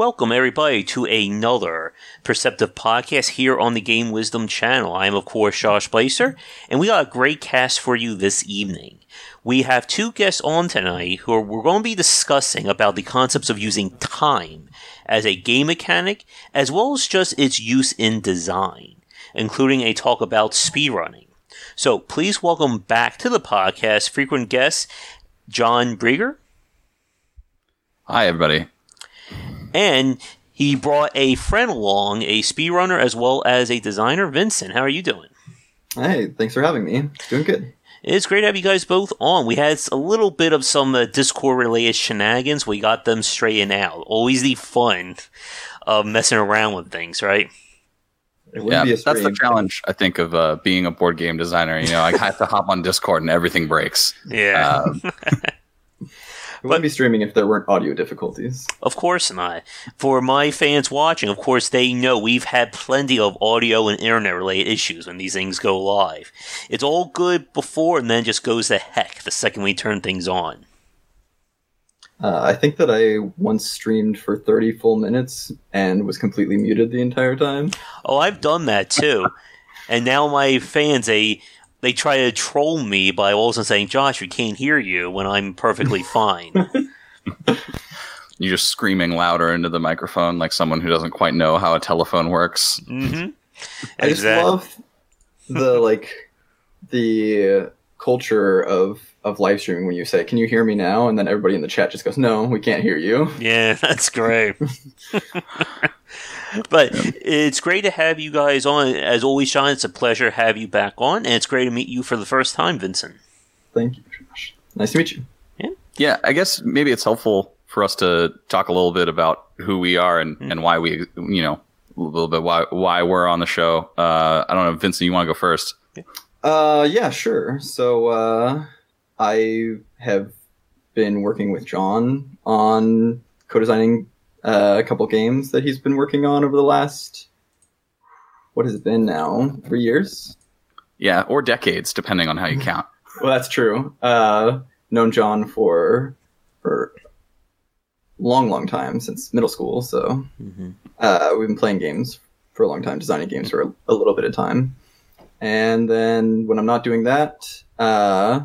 Welcome, everybody, to another Perceptive podcast here on the Game Wisdom channel. I am, of course, Josh Bycer, and we got a great cast for you this evening. We have two guests on tonight who are, we're going to be discussing about the concepts of using time as a game mechanic, as well as just its use in design, including a talk about speedrunning. So please welcome back to the podcast frequent guest John Brieger. Hi, everybody and he brought a friend along, a speedrunner as well as a designer. Vincent, how are you doing? Hey, thanks for having me. Doing good. It's great to have you guys both on. We had a little bit of some uh, Discord related shenanigans. We got them straightened out. Always the fun of messing around with things, right? yeah, that's the challenge, I think, of uh, being a board game designer. You know, I have to hop on Discord and everything breaks. Yeah. Um, We wouldn't be streaming if there weren't audio difficulties. Of course not. For my fans watching, of course, they know we've had plenty of audio and internet related issues when these things go live. It's all good before and then just goes to heck the second we turn things on. Uh, I think that I once streamed for 30 full minutes and was completely muted the entire time. Oh, I've done that too. and now my fans, they they try to troll me by also saying, "Josh, we can't hear you," when I'm perfectly fine. You're just screaming louder into the microphone like someone who doesn't quite know how a telephone works. Mm-hmm. I just love the like the culture of of live streaming when you say, "Can you hear me now?" and then everybody in the chat just goes, "No, we can't hear you." Yeah, that's great. but it's great to have you guys on. As always, Sean, it's a pleasure to have you back on, and it's great to meet you for the first time, Vincent. Thank you, Josh. Nice to meet you. Yeah, yeah. I guess maybe it's helpful for us to talk a little bit about who we are and, mm. and why we, you know, a little bit why why we're on the show. Uh, I don't know, Vincent, you want to go first? Yeah. Uh, yeah, sure. So uh, I have been working with John on co-designing uh, a couple games that he's been working on over the last what has it been now? Three years? Yeah, or decades, depending on how you count. well, that's true. Uh, known John for for long, long time since middle school. So mm-hmm. uh, we've been playing games for a long time, designing games for a, a, little bit of time. And then when I'm not doing that, uh,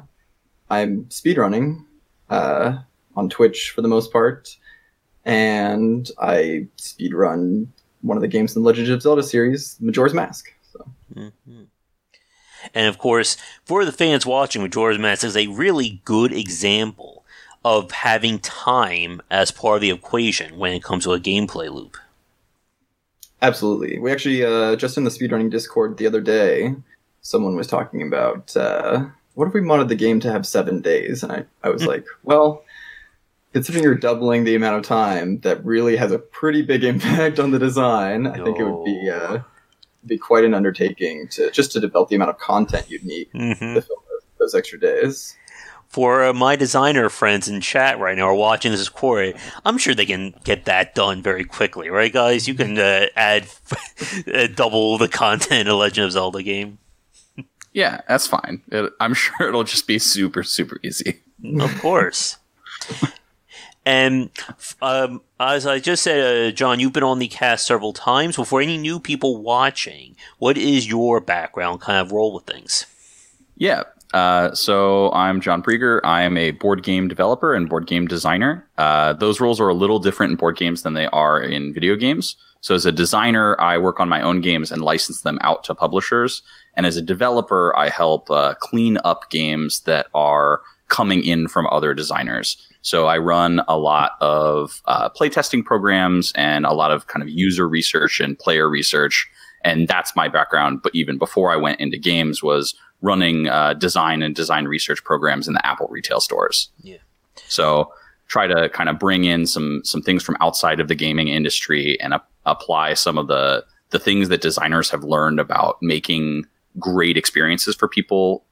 I'm speedrunning uh, on Twitch for the most part and I speedrun one of the games in the Legend of Zelda series, Majora's Mask. So. Mm-hmm. And of course, for the fans watching, Majora's Mask is a really good example of having time as part of the equation when it comes to a gameplay loop. Absolutely. We actually, uh, just in the speedrunning Discord the other day, someone was talking about uh, what if we modded the game to have seven days? And I, I was hmm. like, well, considering you're doubling the amount of time, that really has a pretty big impact on the design. I think it would be uh, be quite an undertaking to just to develop the amount of content you'd need mm-hmm. to fill those, those, extra days. For uh, my designer friends in chat right now are watching this as quarry, I'm sure they can get that done very quickly, right, guys? You can uh, add uh, double the content in a Legend of Zelda game. Yeah, that's fine. It, I'm sure it'll just be super, super easy. Of course. And um, as I just said, uh, John, you've been on the cast several times. But for any new people watching, what is your background, kind of role with things? Yeah. Uh, so I'm John Brieger. I am a board game developer and board game designer. Uh, those roles are a little different in board games than they are in video games. So as a designer, I work on my own games and license them out to publishers. And as a developer, I help uh, clean up games that are coming in from other designers. So I run a lot of uh, playtesting programs and a lot of kind of user research and player research. And that's my background. But even before I went into games was running uh, design and design research programs in the Apple retail stores. Yeah. So try to kind of bring in some some things from outside of the gaming industry and apply some of the the things that designers have learned about making great experiences for people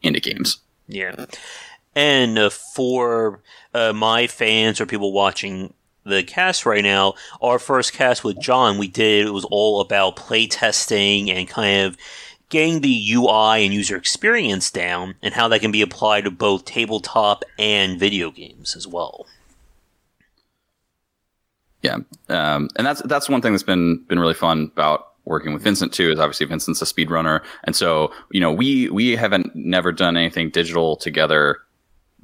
into games. Yeah. And uh, for uh, my fans or people watching the cast right now, our first cast with John, we did it was all about playtesting and kind of getting the UI and user experience down and how that can be applied to both tabletop and video games as well. Yeah, um, and that's that's one thing that's been been really fun about working with Vincent too. Is obviously Vincent's a speedrunner, and so you know we we haven't never done anything digital together,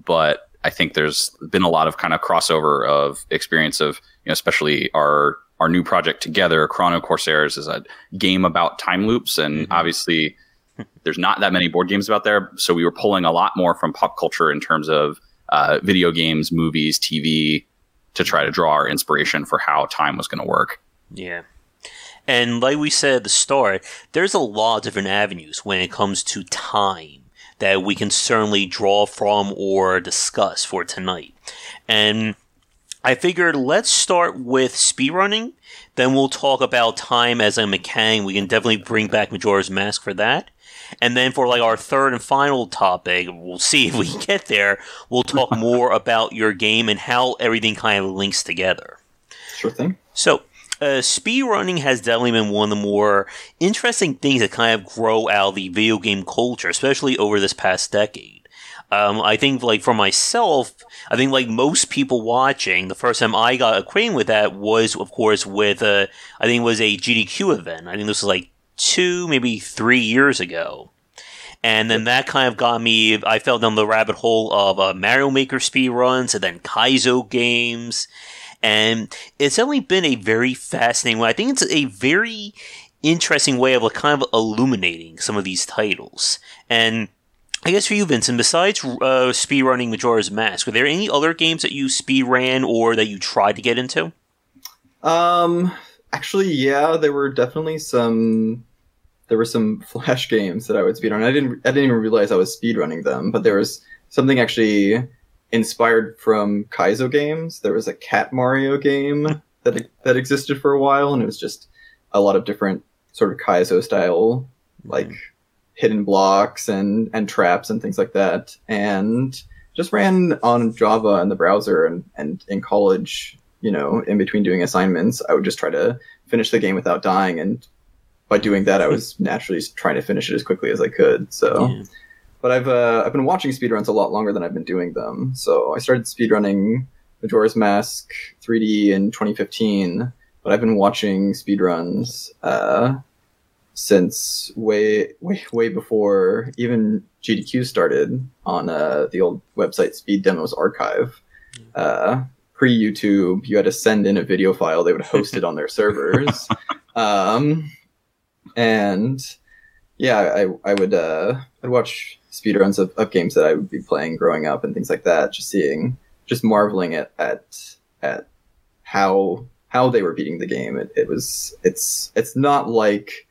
but I think there's been a lot of kind of crossover of experience of you know especially our our new project together, Chrono Corsairs, is a game about time loops, and mm-hmm. obviously there's not that many board games about there, so we were pulling a lot more from pop culture in terms of uh, video games, movies, TV, to try to draw our inspiration for how time was going to work. Yeah. And like we said at the start, there's a lot of different avenues when it comes to time that we can certainly draw from or discuss for tonight. And I figured let's start with speedrunning, then we'll talk about time as a mechanic. We can definitely bring back Majora's Mask for that. And then for like our third and final topic, we'll see if we get there. We'll talk more about your game and how everything kind of links together. Sure thing. So, uh, speed running has definitely been one of the more interesting things that kind of grow out of the video game culture, especially over this past decade. Um, I think, like for myself, I think like most people watching, the first time I got acquainted with that was, of course, with uh, I think it was a GDQ event. I think this was like two, maybe three years ago. And then that kind of got me, I fell down the rabbit hole of uh, Mario Maker speedruns and then Kaizo games. And it's only been a very fascinating way. I think it's a very interesting way of like, kind of illuminating some of these titles. And I guess for you, Vincent, besides uh, speedrunning Majora's Mask, were there any other games that you speedran or that you tried to get into? Um, actually, yeah, there were definitely some there were some flash games that I would speed on. I didn't I didn't even realize I was speedrunning them, but there was something actually inspired from Kaizo games. There was a Cat Mario game that that existed for a while, and it was just a lot of different sort of Kaizo style, like mm. hidden blocks and and traps and things like that, and just ran on Java in the browser. And and in college, you know, in between doing assignments, I would just try to finish the game without dying and by doing that, I was naturally trying to finish it as quickly as I could. So, yeah. But I've uh, I've been watching speedruns a lot longer than I've been doing them. So I started speedrunning Majora's Mask 3D in 2015, but I've been watching speedruns uh, since way way way before even GDQ started on uh, the old website Speed Demos Archive. Uh, Pre YouTube, you had to send in a video file; they would host it on their servers. Um, and yeah, I I would uh I'd watch speedruns of, of games that I would be playing growing up and things like that, just seeing just marveling at at at how how they were beating the game. It, it was it's it's not like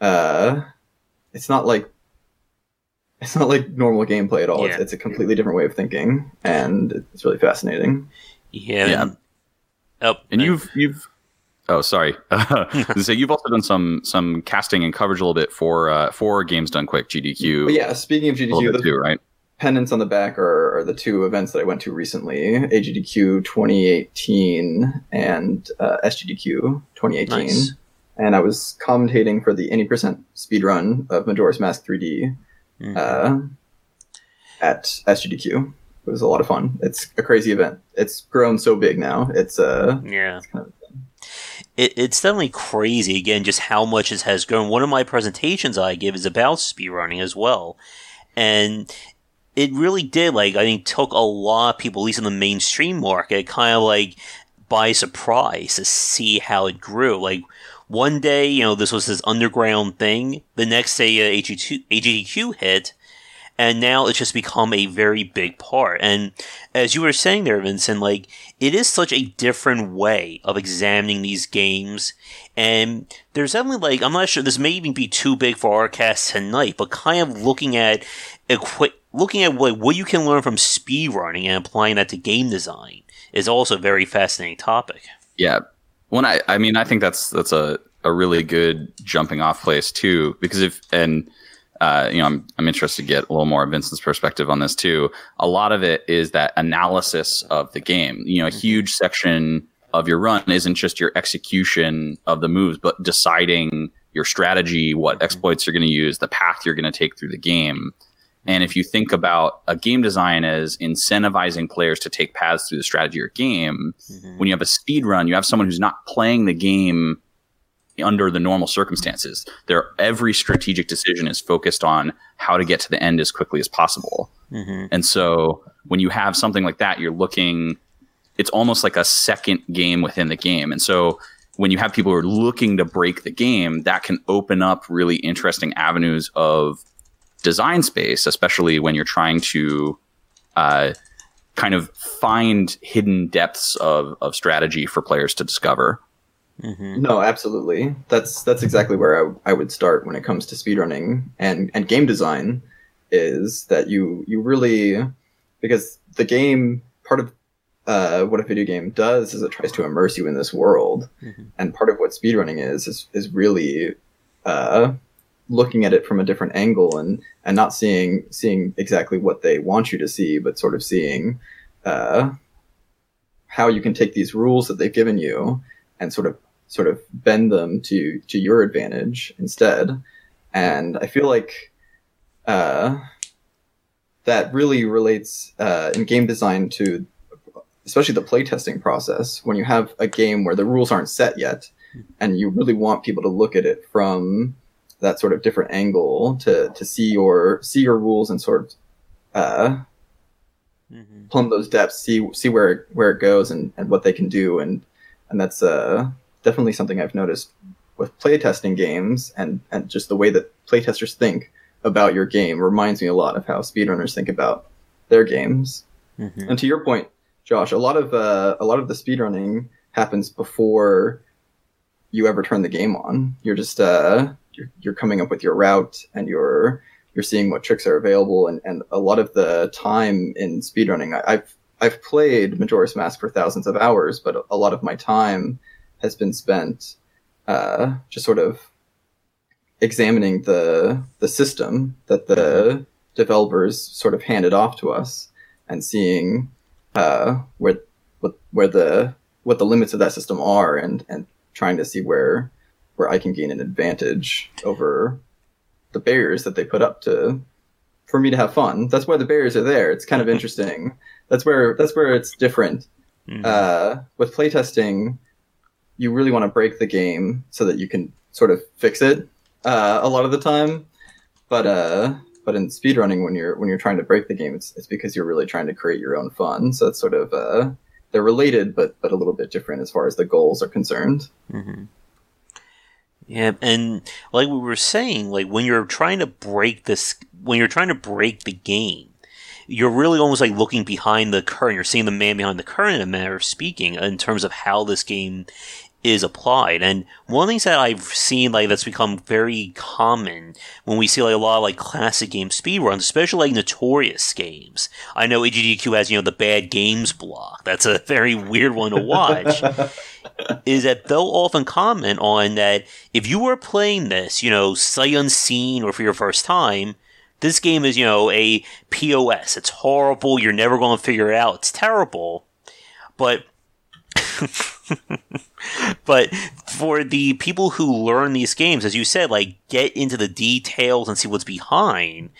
uh it's not like it's not like normal gameplay at all. Yeah. It's, it's, a completely different way of thinking, and it's really fascinating. Yeah. yeah. Oh, and you've you've Oh, sorry. so you've also done some some casting and coverage a little bit for uh, for Games Done Quick GDQ. But yeah, speaking of GDQ, the too, right? Pendants on the back are, are, the two events that I went to recently: AGDQ 2018 and uh, SGDQ 2018. Nice. And I was commentating for the any percent speed run of Majora's Mask 3D mm-hmm. uh, at SGDQ. It was a lot of fun. It's a crazy event. It's grown so big now. It's uh yeah. It's kind of it, it's definitely crazy again just how much it has grown. One of my presentations I give is about speedrunning as well, and it really did like I think took a lot of people, at least in the mainstream market, kind of like by surprise to see how it grew. Like one day, you know, this was this underground thing. The next day, uh, AGDQ hit, and now it's just become a very big part. And as you were saying there, Vincent, like it is such a different way of examining these games. And there's definitely like I'm not sure this may even be too big for our cast tonight, but kind of looking at equi- looking at what what you can learn from speedrunning and applying that to game design is also a very fascinating topic. Yeah. When I I mean I think that's that's a a really good jumping off place too because if and uh, you know, I'm, I'm interested to get a little more of Vincent's perspective on this too. A lot of it is that analysis of the game. You know, a mm-hmm. huge section of your run isn't just your execution of the moves, but deciding your strategy, what mm-hmm. exploits you're going to use, the path you're going to take through the game. And if you think about a game design as incentivizing players to take paths through the strategy or game, mm-hmm. when you have a speed run, you have someone who's not playing the game under the normal circumstances. Their every strategic decision is focused on how to get to the end as quickly as possible. Mm-hmm. And so when you have something like that, you're looking it's almost like a second game within the game. And so when you have people who are looking to break the game, that can open up really interesting avenues of design space, especially when you're trying to uh, kind of find hidden depths of, of strategy for players to discover. Mm-hmm. No, absolutely. That's that's exactly where I, I would start when it comes to speedrunning and, and game design is that you you really because the game part of uh, what a video game does is it tries to immerse you in this world, mm-hmm. and part of what speedrunning is is is really uh, looking at it from a different angle and and not seeing seeing exactly what they want you to see, but sort of seeing uh, how you can take these rules that they've given you and sort of sort of bend them to to your advantage instead. And I feel like uh, that really relates uh, in game design to especially the playtesting process when you have a game where the rules aren't set yet and you really want people to look at it from that sort of different angle to to see your see your rules and sort of uh, mm-hmm. plumb those depths, see see where where it goes and, and what they can do, and and that's uh, definitely something I've noticed with playtesting games and and just the way that playtesters think about your game reminds me a lot of how speedrunners think about their games. Mm-hmm. And to your point, Josh, a lot of uh, a lot of the speedrunning happens before you ever turn the game on. You're just uh, you're, you're coming up with your route and you're you're seeing what tricks are available and, and a lot of the time in speedrunning I, I've I've played Majora's Mask for thousands of hours, but a lot of my time has been spent uh, just sort of examining the the system that the developers sort of handed off to us and seeing uh, where what where the what the limits of that system are and and trying to see where where I can gain an advantage over the barriers that they put up to for me to have fun. That's why the barriers are there. It's kind of interesting. That's where that's where it's different. Mm-hmm. Uh, with playtesting, you really want to break the game so that you can sort of fix it uh, a lot of the time. But uh, but in speedrunning, when you're when you're trying to break the game, it's it's because you're really trying to create your own fun. So it's sort of uh, they're related, but but a little bit different as far as the goals are concerned. Mm-hmm. Yeah, and like we were saying, like when you're trying to break this, when you're trying to break the game, you're really almost like looking behind the curtain. You're seeing the man behind the curtain, in a manner of speaking, in terms of how this game is applied. And one of the things that I've seen like that's become very common when we see like a lot of like classic game speedruns, especially like notorious games. I know AGDQ has, you know, the bad games block. That's a very weird one to watch. is that they'll often comment on that if you were playing this, you know, sight unseen or for your first time, this game is, you know, a POS. It's horrible. You're never going to figure it out. It's terrible. But but for the people who learn these games, as you said, like get into the details and see what's behind,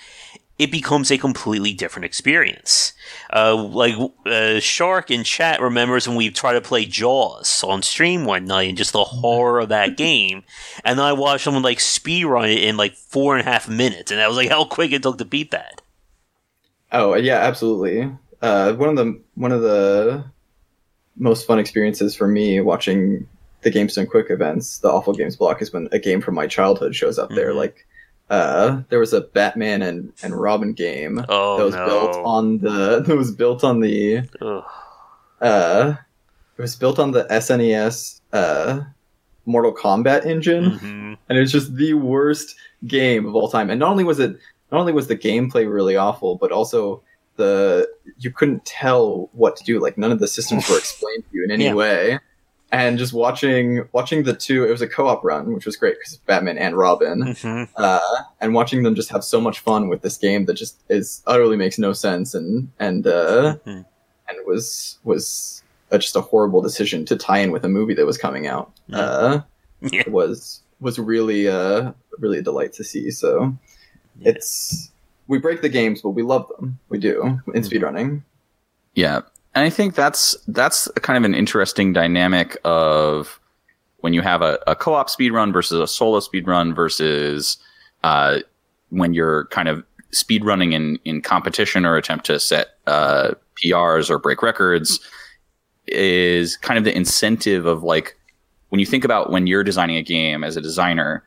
it becomes a completely different experience. Uh, like uh, Shark in chat remembers when we tried to play Jaws on stream one night and just the horror of that game, and then I watched someone like speedrun it in like four and a half minutes, and that was like how quick it took to beat that. Oh yeah, absolutely. Uh, one of the one of the most fun experiences for me watching the Games Done Quick events, the Awful Games block, is when a game from my childhood shows up mm-hmm. there. Like, uh, there was a Batman and, and Robin game oh, that was no. built on the that was built on the Ugh. uh, it was built on the SNES uh, Mortal Kombat engine, mm-hmm. and it was just the worst game of all time. And not only was it not only was the gameplay really awful, but also the you couldn't tell what to do. Like none of the systems were explained to you in any yeah. way. And just watching watching the two, it was a co-op run, which was great because Batman and Robin, mm-hmm. uh, and watching them just have so much fun with this game that just is utterly makes no sense and and uh, mm-hmm. and was was a, just a horrible decision to tie in with a movie that was coming out. Mm-hmm. Uh, yeah. was was really uh really a delight to see. So yeah. it's we break the games, but we love them. We do in speedrunning. Yeah. And I think that's that's kind of an interesting dynamic of when you have a, a co-op speedrun versus a solo speedrun versus uh, when you're kind of speedrunning in, in competition or attempt to set uh, PRs or break records is kind of the incentive of like when you think about when you're designing a game as a designer,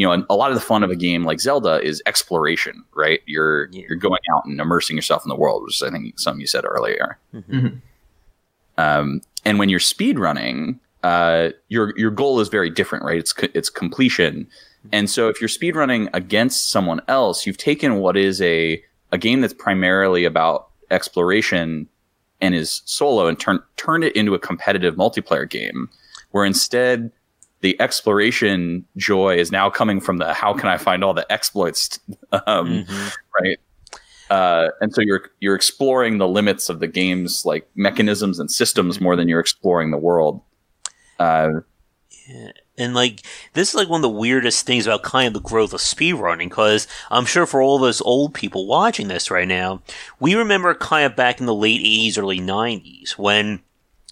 you know, a lot of the fun of a game like Zelda is exploration, right? You're yeah. you're going out and immersing yourself in the world, which is, I think something you said earlier. Mm-hmm. Um, and when you're speed running, uh, your your goal is very different, right? It's it's completion. And so if you're speed running against someone else, you've taken what is a a game that's primarily about exploration and is solo and turn turned it into a competitive multiplayer game where instead the exploration joy is now coming from the how can I find all the exploits, um, mm-hmm. right? Uh, and so you're you're exploring the limits of the game's like mechanisms and systems more than you're exploring the world. Uh, yeah. And like this is like one of the weirdest things about kind of the growth of speedrunning because I'm sure for all those old people watching this right now, we remember kind of back in the late 80s, early 90s when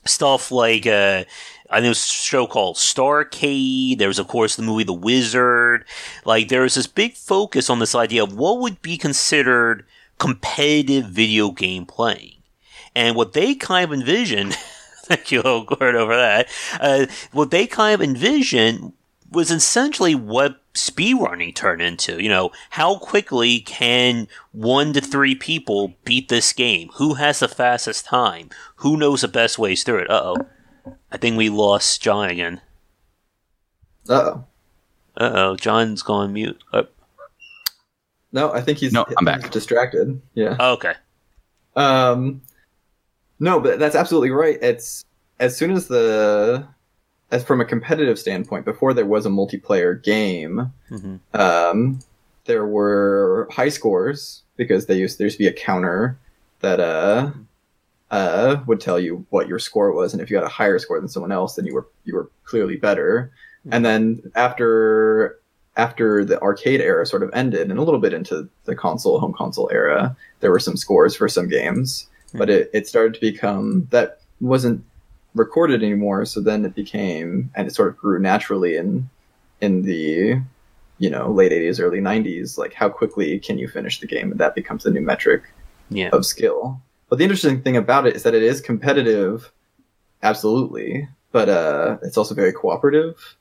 stuff like uh, I was a show called Starcade. There was, of course, the movie The Wizard. Like, there was this big focus on this idea of what would be considered competitive video game playing. And what they kind of envisioned, thank you, Gord, over that, uh, what they kind of envisioned was essentially what speedrunning turned into. You know, how quickly can one to three people beat this game? Who has the fastest time? Who knows the best ways through it? Uh oh. I think we lost John again. Uh oh. Uh oh. John's gone mute. Oh. No, I think he's no. I'm back. Distracted. Yeah. Oh, okay. Um. No, but that's absolutely right. It's as soon as the as from a competitive standpoint, before there was a multiplayer game, mm-hmm. um, there were high scores because they used there used to be a counter that uh uh, would tell you what your score was, and if you had a higher score than someone else, then you were you were clearly better. Mm-hmm. And then after after the arcade era sort of ended, and a little bit into the console home console era, there were some scores for some games, mm-hmm. but it, it started to become that wasn't recorded anymore. So then it became, and it sort of grew naturally in in the you know late 80s early 90s like how quickly can you finish the game and that becomes the new metric yeah. of skill but the interesting thing about it is that it is competitive, absolutely, but uh, it's also very cooperative,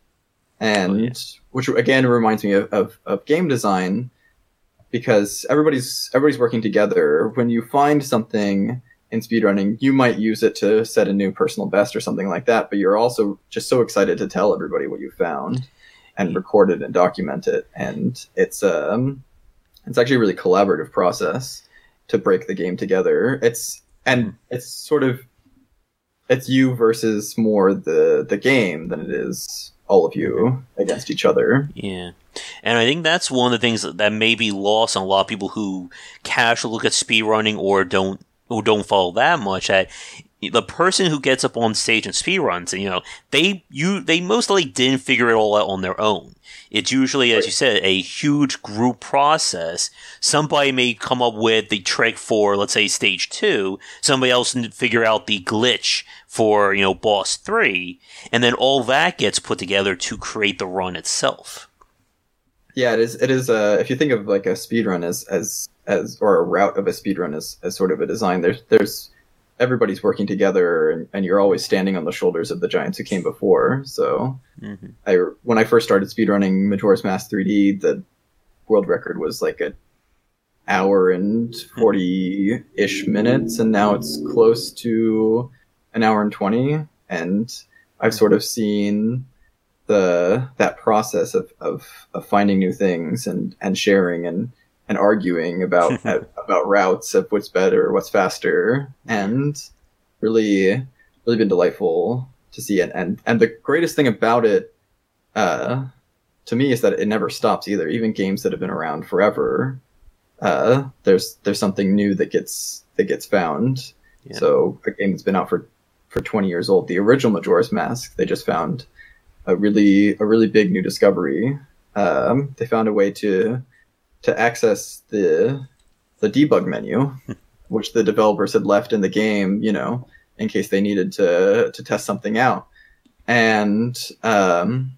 and oh, yeah. which again reminds me of, of, of game design because everybody's everybody's working together. When you find something in speedrunning, you might use it to set a new personal best or something like that, but you're also just so excited to tell everybody what you found and record it and document it. And it's um it's actually a really collaborative process to break the game together. It's and hmm. it's sort of it's you versus more the the game than it is all of you against each other. Yeah. And I think that's one of the things that may be lost on a lot of people who casually look at speedrunning or don't or don't follow that much. That the person who gets up on stage and speedruns, and you know, they you they most likely didn't figure it all out on their own. It's usually, as you said, a huge group process. Somebody may come up with the trick for, let's say, stage two. Somebody else figure out the glitch for, you know, boss three. And then all that gets put together to create the run itself. Yeah, it is. It is. Uh, if you think of like a speed run as as as or a route of a speed run as, as sort of a design, there's there's everybody's working together and, and, you're always standing on the shoulders of the giants who came before. So mm-hmm. I when I first started speedrunning Majora's Mask 3D, the world record was like an hour and 40 ish minutes, and now it's close to an hour and 20. And I've sort of seen the that process of, of, of finding new things and, and sharing and and arguing about about routes of what's better, what's faster, and really really been delightful to see it. And and the greatest thing about it, uh, to me, is that it never stops either. Even games that have been around forever, uh, there's there's something new that gets that gets found. Yeah. So a game that's been out for for 20 years old, the original Majora's Mask, they just found a really a really big new discovery. Um, they found a way to to access the the debug menu, which the developers had left in the game, you know, in case they needed to to test something out. And um,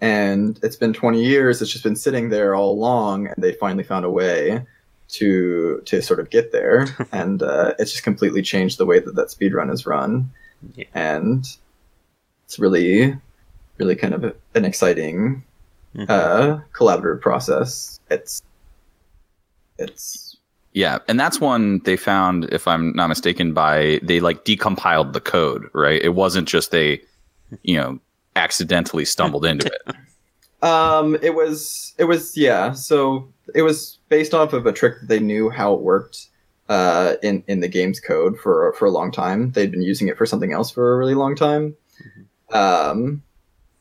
and it's been 20 years. It's just been sitting there all along, and they finally found a way to to sort of get there, and uh, it's just completely changed the way that that speed run is run, Yeah. and it's really really kind of an exciting Mhm. uh, collaborative process. It's it's Yeah, and that's one they found, if I'm not mistaken, by they like decompiled the code, right? It wasn't just they, you know, accidentally stumbled into it. Um, it was it was yeah. So it was based off of a trick that they knew how it worked uh, in in the game's code for for a long time. They'd been using it for something else for a really long time. Um,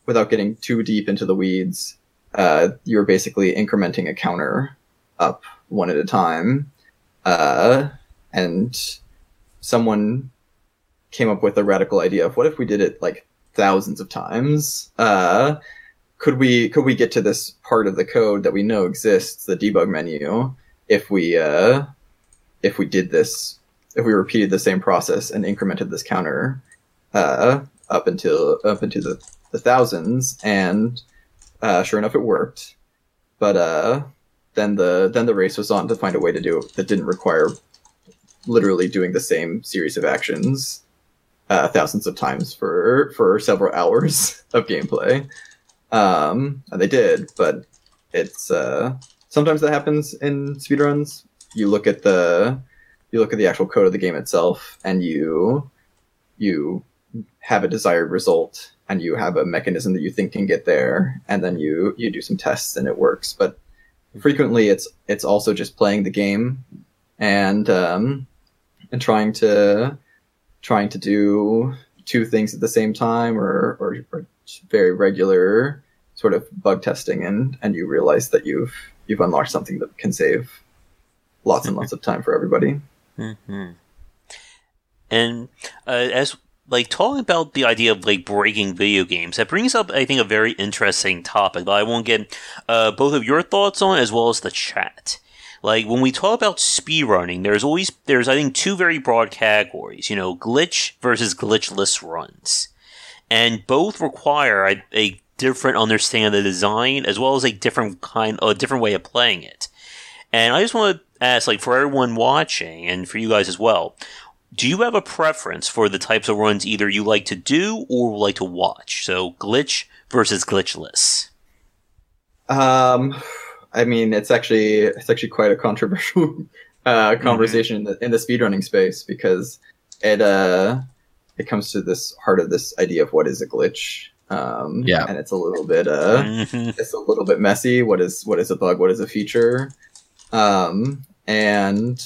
without getting too deep into the weeds, uh, you were basically incrementing a counter up one at a time, uh, and someone came up with a radical idea of what if we did it like thousands of times. Uh, could we could we get to this part of the code that we know exists, the debug menu, if we uh, if we did this, if we repeated the same process and incremented this counter uh, up until up into the, the thousands, and uh, sure enough, it worked. But uh, then the then the race was on to find a way to do it that didn't require literally doing the same series of actions uh, thousands of times for for several hours of gameplay. Um, and they did, but it's uh, sometimes that happens in speedruns. You look at the you look at the actual code of the game itself, and you you have a desired result, and you have a mechanism that you think can get there, and then you you do some tests and it works. But frequently, it's it's also just playing the game and um, and trying to trying to do two things at the same time or, or, or very regular sort of bug testing and, and you realize that you've you've unlocked something that can save lots and lots of time for everybody. hmm And uh, as like talking about the idea of like breaking video games, that brings up I think a very interesting topic that I won't get uh, both of your thoughts on as well as the chat. Like when we talk about speedrunning, there's always there's I think two very broad categories. You know, glitch versus glitchless runs, and both require a, a different understanding of the design as well as a different kind, a different way of playing it. And I just want to ask, like, for everyone watching and for you guys as well, do you have a preference for the types of runs either you like to do or like to watch? So glitch versus glitchless. Um, I mean, it's actually it's actually quite a controversial uh, conversation in the in the speedrunning space because it uh it comes to this heart of this idea of what is a glitch. Um, Yeah. and it's a little bit uh Mhm. it's a little bit messy. What is what is a bug? What is a feature? Um, and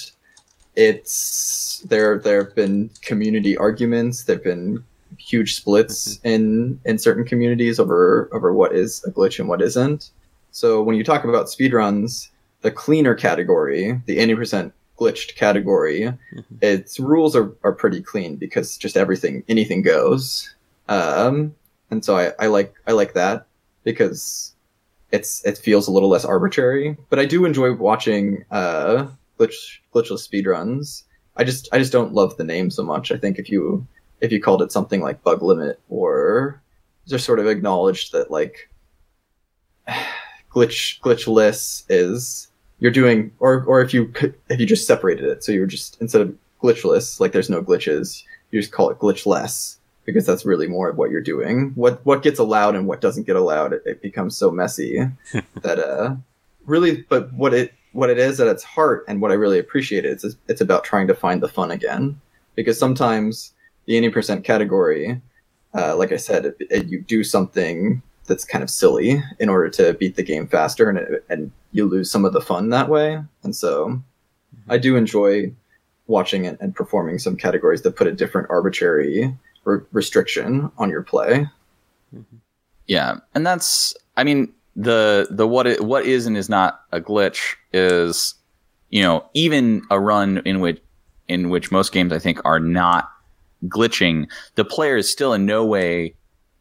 it's there. There have been community arguments. There've been huge splits in in certain communities over over what is a glitch and what isn't. So when you talk about speedruns, the cleaner category, the any percent glitched category, its rules are, are pretty clean because just everything anything goes. Um, and so I, I like I like that because it's it feels a little less arbitrary. But I do enjoy watching uh, glitch glitchless speedruns. I just I just don't love the name so much. I think if you if you called it something like bug limit or just sort of acknowledged that like glitch glitchless is you're doing or or if you if you just separated it so you're just instead of glitchless like there's no glitches you just call it glitchless because that's really more of what you're doing what what gets allowed and what doesn't get allowed it, it becomes so messy that uh really but what it what it is at its heart and what i really appreciate is it's, about trying to find the fun again. Because sometimes the any% category uh, like i said it, it, you do something that's kind of silly in order to beat the game faster and it, and you lose some of the fun that way. And so i do enjoy watching and, and performing some categories that put a different arbitrary re- restriction on your play. Yeah, and that's I mean the the what it, what is and is not a glitch is you know even a run in which in which most games I think are not glitching, the player is still in no way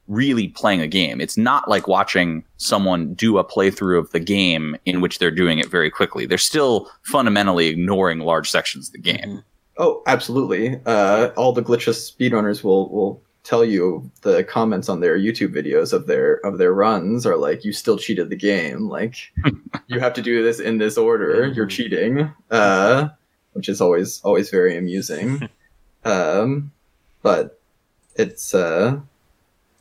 really playing a game. It's not like watching someone do a playthrough of the game in which they're doing it very quickly. They're still fundamentally ignoring large sections of the game. Mm-hmm. Oh, absolutely. Uh, all the glitchless speedrunners will will tell you the comments on their YouTube videos of their of their runs are like, "You still cheated the game. Like, you have to do this in this order. You're mm-hmm. cheating." Uh, which is always always very amusing. um, but it's uh,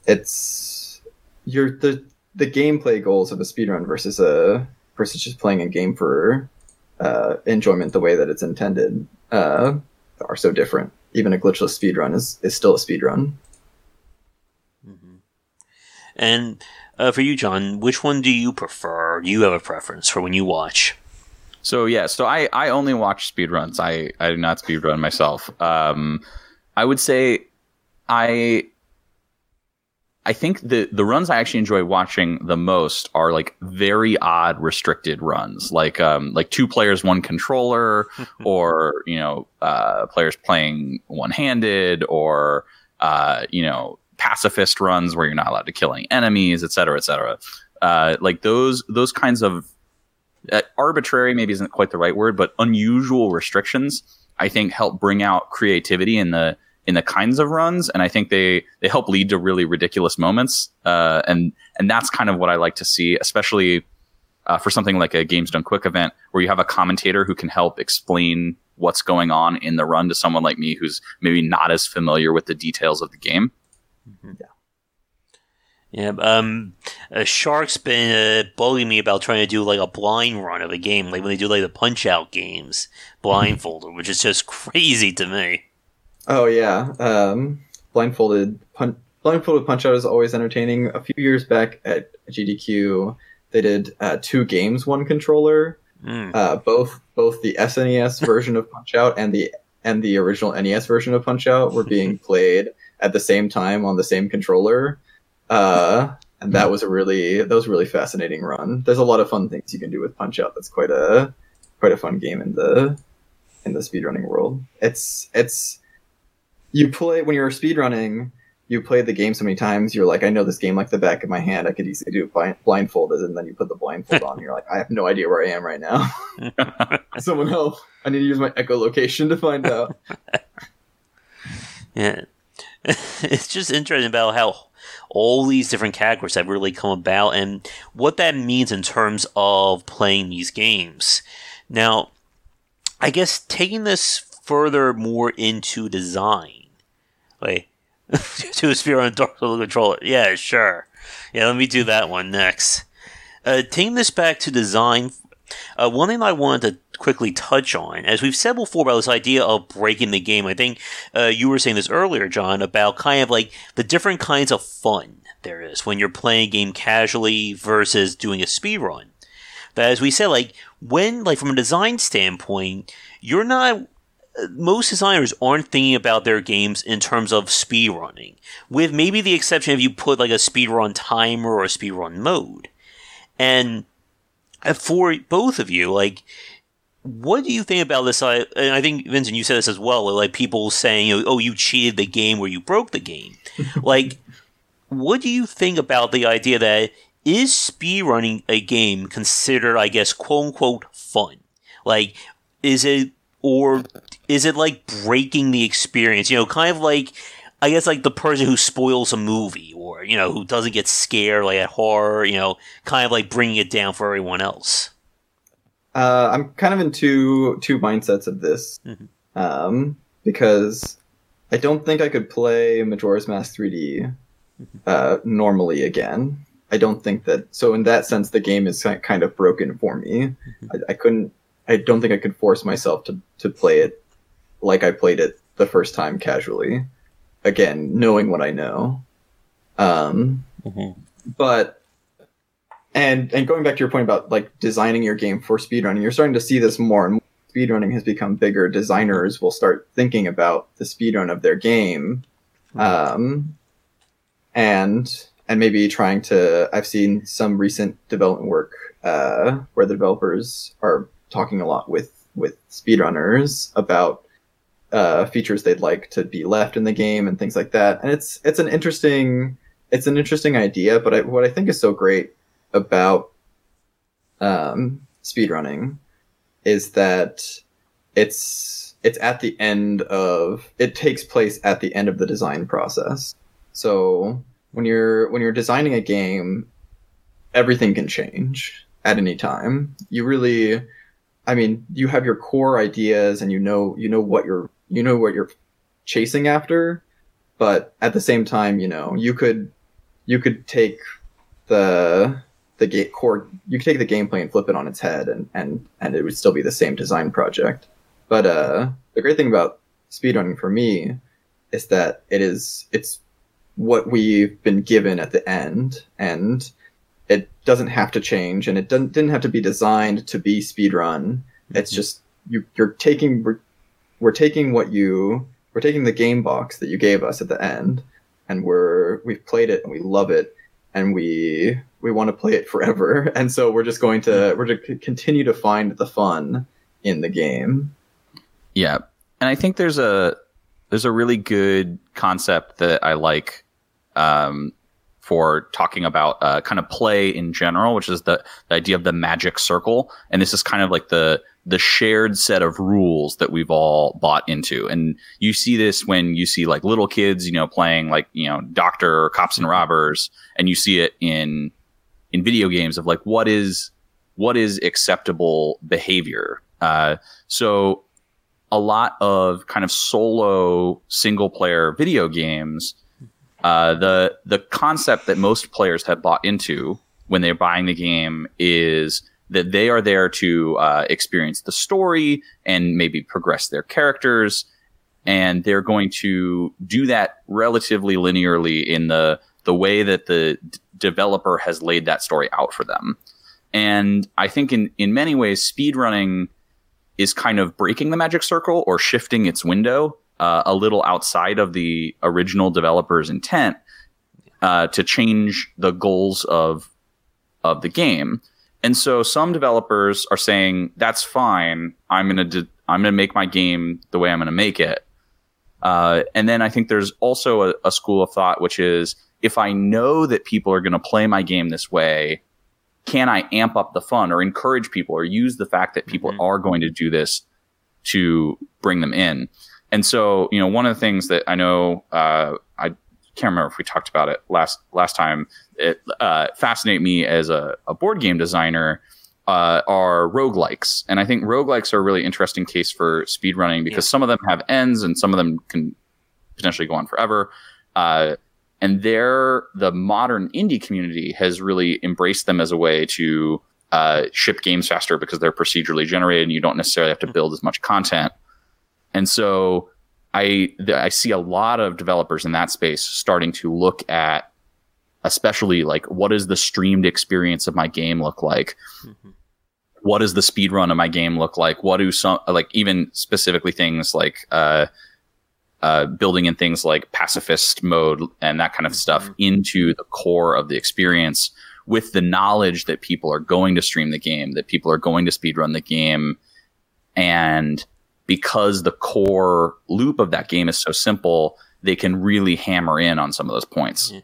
it's your the the gameplay goals of a speedrun versus a versus just playing a game for uh, enjoyment the way that it's intended uh, are so different. Even a glitchless speedrun is, is still a speedrun. And uh, for you, John, which one do you prefer? Do you have a preference for when you watch? So yeah, so I, I only watch speedruns. I, I do not speedrun myself. Um, I would say I I think the the runs I actually enjoy watching the most are like very odd restricted runs, like um like two players, one controller, or you know uh, players playing one handed, or uh, you know pacifist runs where you're not allowed to kill any enemies, et cetera, et cetera. Uh, like those those kinds of uh, arbitrary maybe isn't quite the right word, but unusual restrictions. I think help bring out creativity in the in the kinds of runs, and I think they they help lead to really ridiculous moments. Uh, and and that's kind of what I like to see, especially uh, for something like a Games Done Quick event, where you have a commentator who can help explain what's going on in the run to someone like me who's maybe not as familiar with the details of the game. Mm-hmm. Yeah. Yeah, um, uh, Shark's been uh, bugging me about trying to do like a blind run of a game, like when they do like the Punch Out games, blindfolded, which is just crazy to me. Oh yeah, um, blindfolded pun- blindfolded punch out is always entertaining. A few years back at GDQ, they did uh, two games, one controller. Mm. Uh, both both the SNES version of Punch Out and the and the original NES version of Punch Out were being played at the same time on the same controller. Uh, and that was a really that was a really fascinating run. There's a lot of fun things you can do with Punch Out. That's quite a quite a fun game in the in the speedrunning world. It's it's you play when you're speedrunning you play the game so many times you're like i know this game like the back of my hand i could easily do it blindfolded and then you put the blindfold on And you're like i have no idea where i am right now someone help i need to use my echolocation to find out yeah it's just interesting about how all these different categories have really come about and what that means in terms of playing these games now i guess taking this further more into design Wait. to a sphere on a dark little controller. Yeah, sure. Yeah, let me do that one next. Uh, taking this back to design, uh, one thing I wanted to quickly touch on, as we've said before about this idea of breaking the game, I think uh, you were saying this earlier, John, about kind of like the different kinds of fun there is when you're playing a game casually versus doing a speed run. But as we said, like when, like from a design standpoint, you're not most designers aren't thinking about their games in terms of speed running, with maybe the exception if you put like a speed run timer or a speed run mode. And for both of you, like, what do you think about this? I, and I think Vincent, you said this as well. Like people saying, "Oh, you cheated the game where you broke the game." like, what do you think about the idea that is speed running a game considered, I guess, quote unquote, fun? Like, is it or is it like breaking the experience? You know, kind of like I guess like the person who spoils a movie or you know who doesn't get scared like at horror. You know, kind of like bringing it down for everyone else. Uh, I'm kind of in two two mindsets of this mm-hmm. um, because I don't think I could play Majora's Mask 3D mm-hmm. uh, normally again. I don't think that. So in that sense, the game is kind of broken for me. Mm-hmm. I, I couldn't I don't think I could force myself to to play it like I played it the first time casually. Again, knowing what I know. Um, mm-hmm. but and and going back to your point about like designing your game for speedrunning, you're starting to see this more and more. Speedrunning has become bigger. Designers will start thinking about the speedrun of their game, um, and and maybe trying to. I've seen some recent development work uh, where the developers are talking a lot with with speedrunners about uh, features they'd like to be left in the game and things like that. And it's it's an interesting it's an interesting idea, but I, what I think is so great about um, speedrunning is that it's it's at the end of it takes place at the end of the design process. So when you're when you're designing a game, everything can change at any time. You really I mean, you have your core ideas and you know you know what you're you know what you're chasing after, but at the same time, you know, you could you could take the the gate core you could take the gameplay and flip it on its head and and and it would still be the same design project. But uh the great thing about speedrunning for me is that it is it's what we've been given at the end and it doesn't have to change and it doesn't didn't have to be designed to be speedrun. It's just you you're taking we're, we're taking what you we're taking the game box that you gave us at the end and we're we've played it and we love it and we we want to play it forever. And so we're just going to we're to continue to find the fun in the game. Yeah. And i think there's a there's a really good concept that i like um, for talking about uh, kind of play in general which is the, the idea of the magic circle. And this is kind of like the the shared set of rules that we've all bought into. And you see this when you see like little kids, you know, playing like, you know, doctor or cops and robbers, and you see it in in video games of like what is what is acceptable behavior. Uh, so a lot of kind of solo single player video games, uh, the the concept that most players have bought into when they're buying the game is that they are there to uh, experience the story and maybe progress their characters and they're going to do that relatively linearly in the the way that the developer has laid that story out for them and i think in in many ways speedrunning is kind of breaking the magic circle or shifting its window uh, a little outside of the original developer's intent uh, to change the goals of of the game and so some developers are saying that's fine. I'm gonna de- I'm gonna make my game the way I'm gonna make it. Uh, and then I think there's also a, a, school of thought which is if I know that people are gonna play my game this way, can I amp up the fun or encourage people or use the fact that people mm-hmm. are going to do this to bring them in? And so you know one of the things that I know uh, I can't remember if we talked about it last last time. It uh, fascinate me as a, a board game designer uh, are roguelikes. And I think roguelikes are a really interesting case for speedrunning because yeah. some of them have ends and some of them can potentially go on forever. Uh, and there, the modern indie community has really embraced them as a way to uh, ship games faster because they're procedurally generated and you don't necessarily have to build as much content. And so I I see a lot of developers in that space starting to look at especially like what does the streamed experience of my game look like? Mm-hmm. What does the speed run of my game look like? What do some like even specifically things like uh, uh, building in things like pacifist mode and that kind of mm-hmm. stuff into the core of the experience with the knowledge that people are going to stream the game, that people are going to speedrun the game, and because the core loop of that game is so simple, they can really hammer in on some of those points. Yeah.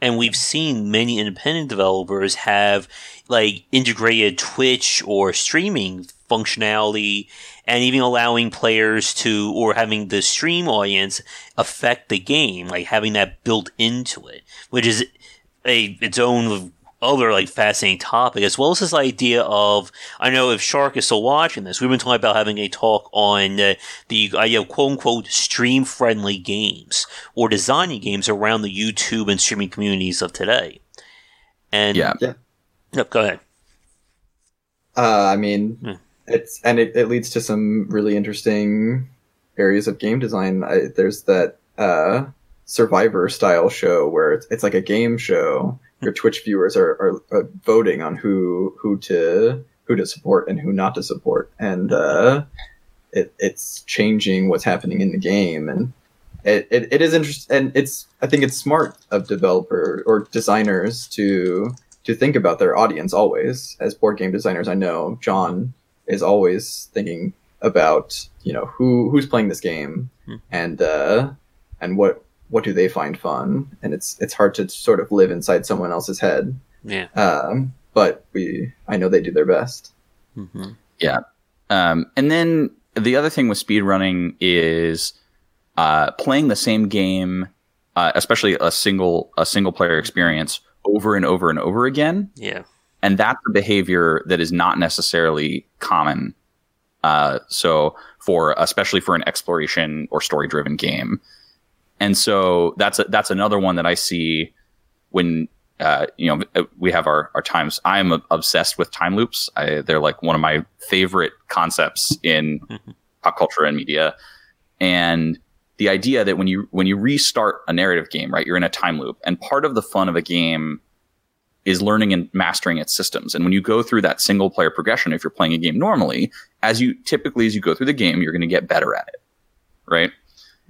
And we've seen many independent developers have like integrated Twitch or streaming functionality and even allowing players to or having the stream audience affect the game, like having that built into it, which is a its own other like fascinating topic, as well as this idea of I know if Shark is still watching this, we've been talking about having a talk on uh, the idea of quote unquote stream friendly games or designing games around the YouTube and streaming communities of today. And yeah, yeah. Yep, go ahead. Uh, I mean, hmm. It's and it, it leads to some really interesting areas of game design. I, there's that uh, Survivor style show where it's, it's like a game show your Twitch viewers are, are, are, voting on who who to who to support and who not to support, and uh, it, it's changing what's happening in the game, and it, it, it is interesting, and it's I think it's smart of developer or designers to to think about their audience always. As board game designers, I know John is always thinking about you know who who's playing this game, hmm. and uh, and what what do they find fun, and it's it's hard to sort of live inside someone else's head. Yeah. Um, but we, I know they do their best. Mm-hmm. Yeah. Um, and then the other thing with speedrunning is uh, playing the same game, uh, especially a single a single player experience, over and over and over again. Yeah. And that's a behavior that is not necessarily common. Uh, so for especially for an exploration or story driven game, and so that's a, that's another one that I see when uh, you know, uh, we have our, our times. I am obsessed with time loops. I, they're like one of my favorite concepts in mm-hmm. pop culture and media. And the idea that when you when you restart a narrative game, right, you're in a time loop, and part of the fun of a game is learning and mastering its systems. And when you go through that single player progression, if you're playing a game normally, as you typically as you go through the game, you're going to get better at it, right?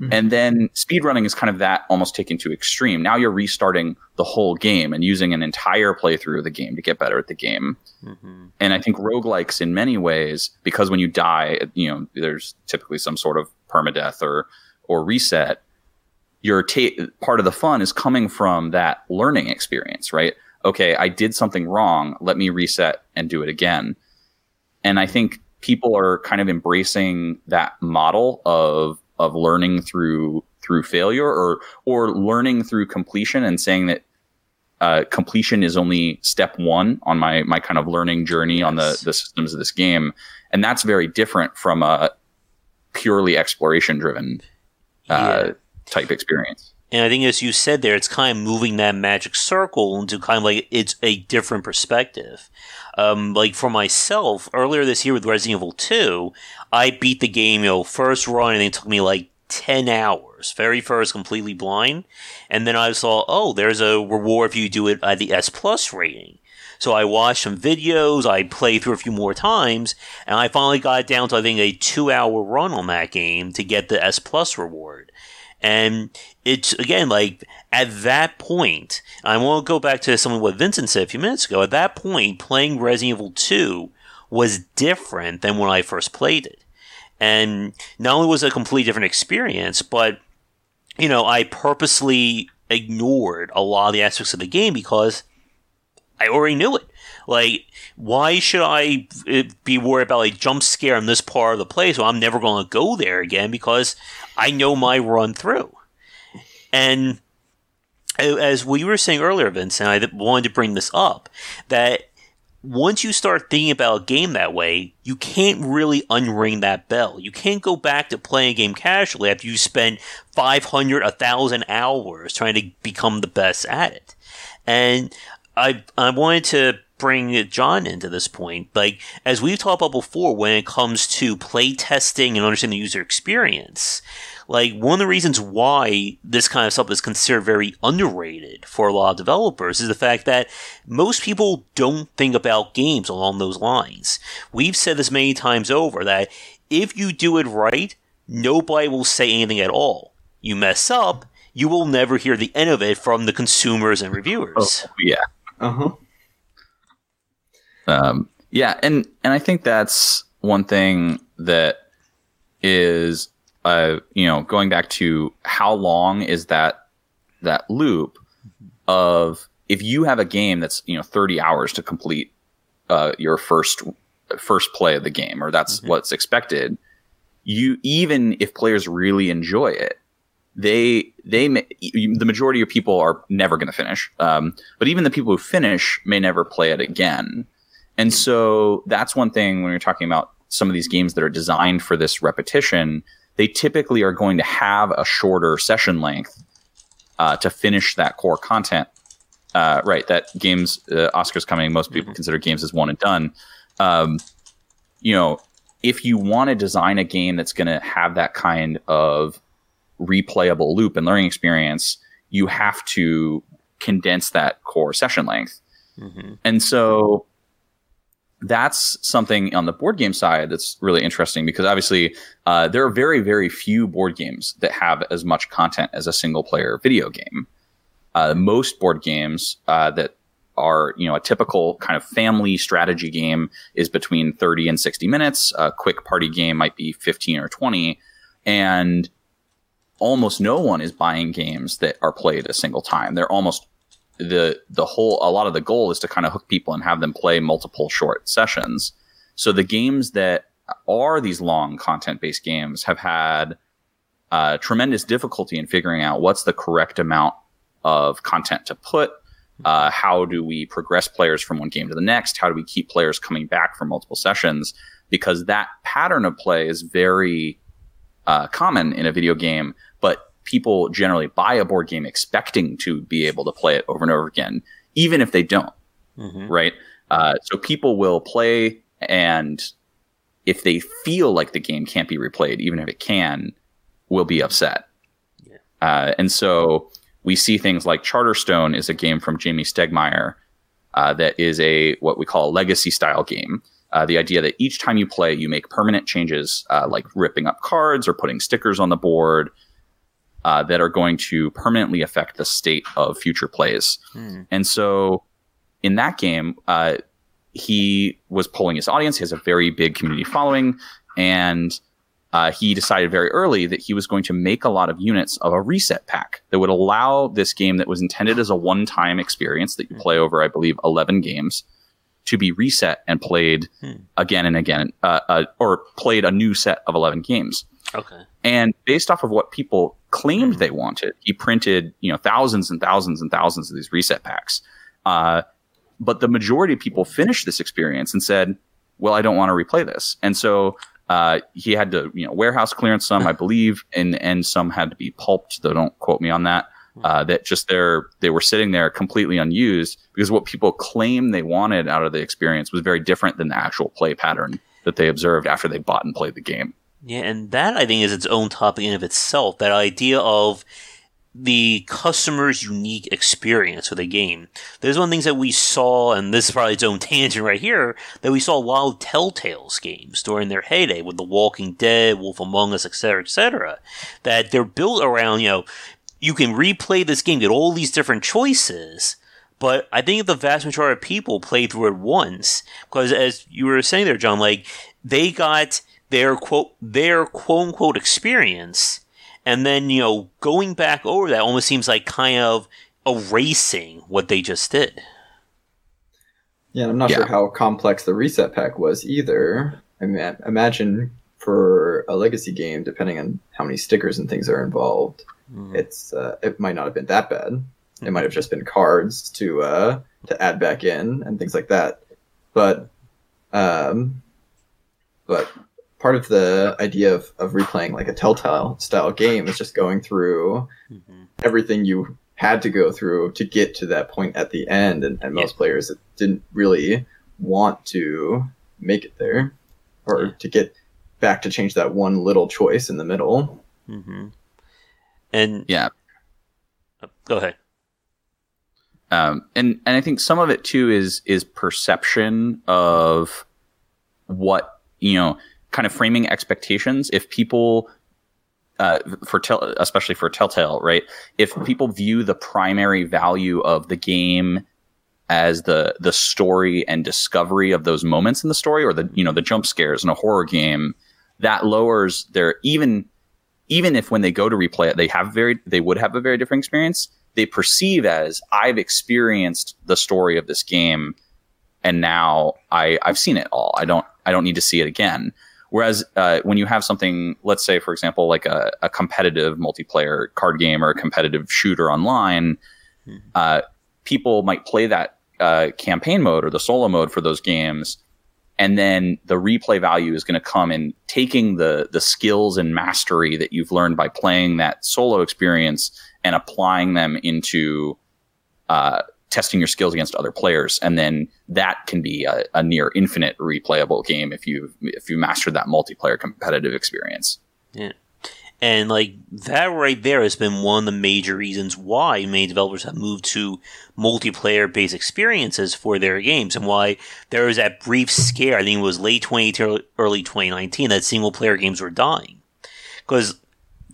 Mm-hmm. And then speedrunning is kind of that almost taken to extreme. Now you're restarting the whole game and using an entire playthrough of the game to get better at the game. Mm-hmm. And I think roguelikes in many ways, because when you die, you know, there's typically some sort of permadeath or or reset. Your ta- part of the fun is coming from that learning experience, right? Okay, I did something wrong. Let me reset and do it again. And I think people are kind of embracing that model of of learning through through failure or or learning through completion and saying that uh, completion is only step one on my my kind of learning journey yes. on the the systems of this game, and that's very different from a purely exploration driven uh, yeah. type experience. And I think, as you said there, it's kind of moving that magic circle into kind of like it's a different perspective. Um, like for myself, earlier this year with Resident Evil 2, I beat the game, you know, first run, and it took me like 10 hours. Very first, completely blind. And then I saw, oh, there's a reward if you do it at the S Plus rating. So I watched some videos, I played through a few more times, and I finally got down to, I think, a two hour run on that game to get the S Plus reward. And it's again like at that point, I want to go back to something what Vincent said a few minutes ago. At that point, playing Resident Evil 2 was different than when I first played it. And not only was it a completely different experience, but you know, I purposely ignored a lot of the aspects of the game because I already knew it. Like, why should I eh, be worried about a jump scare in this part of the place? Well, I'm never going to go there again because I know my run through. And as we were saying earlier, Vincent, I wanted to bring this up that once you start thinking about a game that way, you can't really unring that bell. You can't go back to playing a game casually after you spend 500, 1,000 hours trying to become the best at it. And I, I wanted to bring John into this point. Like, as we've talked about before, when it comes to play testing and understanding the user experience, like one of the reasons why this kind of stuff is considered very underrated for a lot of developers is the fact that most people don't think about games along those lines. We've said this many times over that if you do it right, nobody will say anything at all. You mess up, you will never hear the end of it from the consumers and reviewers. Oh, yeah. Uh huh. Um, yeah, and and I think that's one thing that is uh, you know, going back to how long is that that loop of if you have a game that's you know 30 hours to complete uh, your first first play of the game, or that's mm-hmm. what's expected. You even if players really enjoy it, they they may, the majority of people are never going to finish. Um, but even the people who finish may never play it again. And so that's one thing when you're talking about some of these games that are designed for this repetition they typically are going to have a shorter session length uh, to finish that core content. Uh, right, that games uh, Oscars coming. Most people mm-hmm. consider games as one and done. Um, you know, if you want to design a game that's going to have that kind of replayable loop and learning experience, you have to condense that core session length. Mm-hmm. And so that's something on the board game side that's really interesting because obviously uh, there are very very few board games that have as much content as a single player video game. Uh, most board games uh, that are you know a typical kind of family strategy game is between 30 and 60 minutes. A quick party game might be 15 or 20 and almost no one is buying games that are played a single time. They're almost the the whole a lot of the goal is to kind of hook people and have them play multiple short sessions. So the games that are these long content based games have had uh, tremendous difficulty in figuring out what's the correct amount of content to put. Uh, how do we progress players from one game to the next? How do we keep players coming back for multiple sessions? Because that pattern of play is very uh, common in a video game, people generally buy a board game expecting to be able to play it over and over again, even if they don't. Mm-hmm. Right? Uh, so people will play, and if they feel like the game can't be replayed, even if it can, will be upset. Yeah. Uh, and so we see things like Charterstone is a game from Jamey Stegmaier uh, that is a what we call a legacy style game. Uh, the idea that each time you play, you make permanent changes, uh, like ripping up cards or putting stickers on the board, uh, that are going to permanently affect the state of future plays. Mm. And so, in that game, uh, he was polling his audience. He has a very big community following, and uh, he decided very early that he was going to make a lot of units of a reset pack that would allow this game that was intended as a one time experience that you hmm. play over, I believe, 11 games to be reset and played hmm. again and again, uh, uh, or played a new set of 11 games. Okay. And based off of what people claimed hmm. they wanted, he printed, you know, thousands and thousands and thousands of these reset packs. Uh, but the majority of people finished this experience and said, well, I don't want to replay this. And so uh, he had to, you know, warehouse clearance some, I believe, and and some had to be pulped. Though don't quote me on that. Uh, that just they're they were sitting there completely unused because what people claim they wanted out of the experience was very different than the actual play pattern that they observed after they bought and played the game. Yeah, and that I think is its own topic in of itself. That idea of the customer's unique experience with a game. There's one of the things that we saw, and this is probably its own tangent right here, that we saw a lot of Telltale's games during their heyday with The Walking Dead, Wolf Among Us, etc., etc. That they're built around, you know, you can replay this game, get all these different choices, but I think the vast majority of people play through it once, because as you were saying there, John, like, they got their quote, their quote unquote experience, and then you know going back over that almost seems like kind of erasing what they just did. Yeah, I'm not yeah. sure how complex the reset pack was either. I mean, imagine for a legacy game, depending on how many stickers and things are involved, mm. it's uh, it might not have been that bad. Mm. It hmm. might have just been cards to uh, to add back in and things like that. But um, but part of the idea of, of replaying like a telltale style game is just going through mm-hmm. everything you had to go through to get to that point at the end and, and most yeah. players didn't really want to make it there or yeah. to get back to change that one little choice in the middle mm-hmm. and yeah oh, go ahead um, and and I think some of it too is is perception of what you know kind of framing expectations. If people uh, for tel- especially for Telltale, right? If people view the primary value of the game as the the story and discovery of those moments in the story, or the you know the jump scares in a horror game, that lowers their even even if when they go to replay it, they have very they would have a very different experience. They perceive as I've experienced the story of this game, and now I I've seen it all. I don't I don't need to see it again. Whereas uh, when you have something, let's say, for example, like a, a competitive multiplayer card game or a competitive shooter online, mm-hmm. uh, people might play that uh, campaign mode or the solo mode for those games. And then the replay value is going to come in taking the the skills and mastery that you've learned by playing that solo experience and applying them into uh, testing your skills against other players, and then that can be a, a near infinite replayable game if you if you master that multiplayer competitive experience. Yeah. And like that right there has been one of the major reasons why many developers have moved to multiplayer based experiences for their games and why there was that brief scare, I think it was late 2018, early 2019, that single player games were dying. Because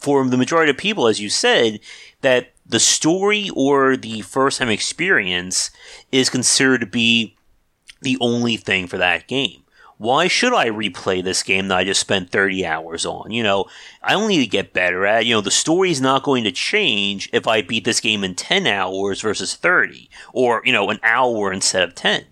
for the majority of people, as you said, that the story or the first time experience is considered to be the only thing for that game. why should I replay this game that I just spent 30 hours on? You know, I don't need to get better at. You know, the story's not going to change if I beat this game in 10 hours versus 30 or, you know, an hour instead of 10.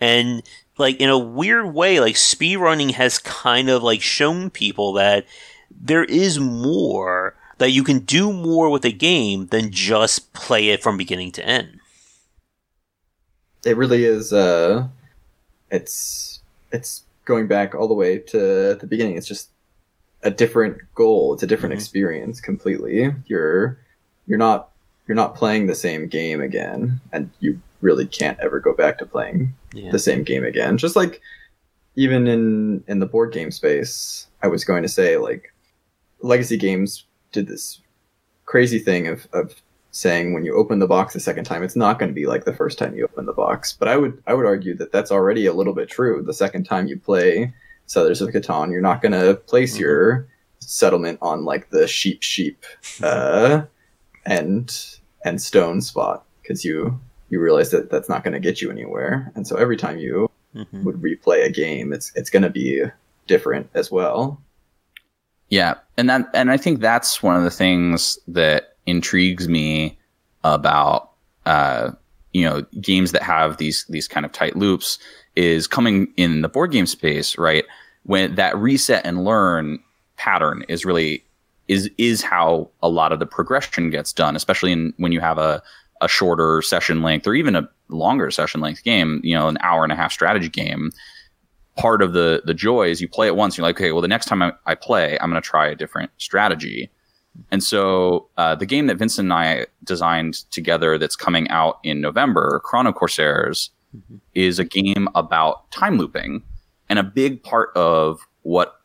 And like in a weird way, like speedrunning has kind of like shown people that there is more that you can do more with a game than just play it from beginning to end. It really is uh it's it's going back all the way to the beginning. It's just a different goal. It's a different mm-hmm. experience completely. You're you're not you're not playing the same game again, and you really can't ever go back to playing yeah. the same game again. Just like even in in the board game space, I was going to say like legacy games did this crazy thing of, of saying when you open the box the second time, it's not going to be like the first time you open the box. But I would I would argue that that's already a little bit true. The second time you play Settlers of Catan, you're not going to place mm-hmm. your settlement on like the sheep sheep uh, and and stone spot because you you realize that that's not going to get you anywhere. And so every time you mm-hmm. would replay a game, it's it's going to be different as well. Yeah, and that and I think that's one of the things that intrigues me about uh, you know games that have these these kind of tight loops is coming in the board game space, right? When that reset and learn pattern is really is is how a lot of the progression gets done, especially in when you have a a shorter session length or even a longer session length game, you know, an hour and a half strategy game. Part of the the joy is you play it once, you're like, okay, well, the next time I, I play, I'm going to try a different strategy. And so uh, the game that Vincent and I designed together that's coming out in November, Chrono Corsairs, mm-hmm. is a game about time looping. And a big part of what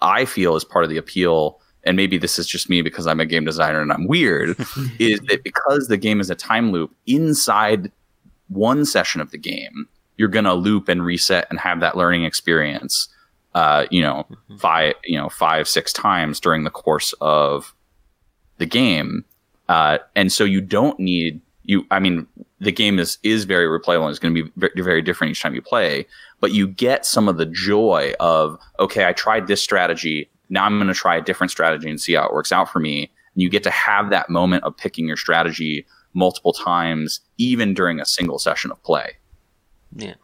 I feel is part of the appeal, and maybe this is just me because I'm a game designer and I'm weird, is that because the game is a time loop inside one session of the game, you're going to loop and reset and have that learning experience. Uh, you know, mm-hmm. five, you know, five, six times during the course of the game. Uh, and so you don't need you. I mean, the game is is very replayable and it's going to be very, very different each time you play. But you get some of the joy of okay, I tried this strategy. Now I'm going to try a different strategy and see how it works out for me. And you get to have that moment of picking your strategy multiple times, even during a single session of play. Yeah.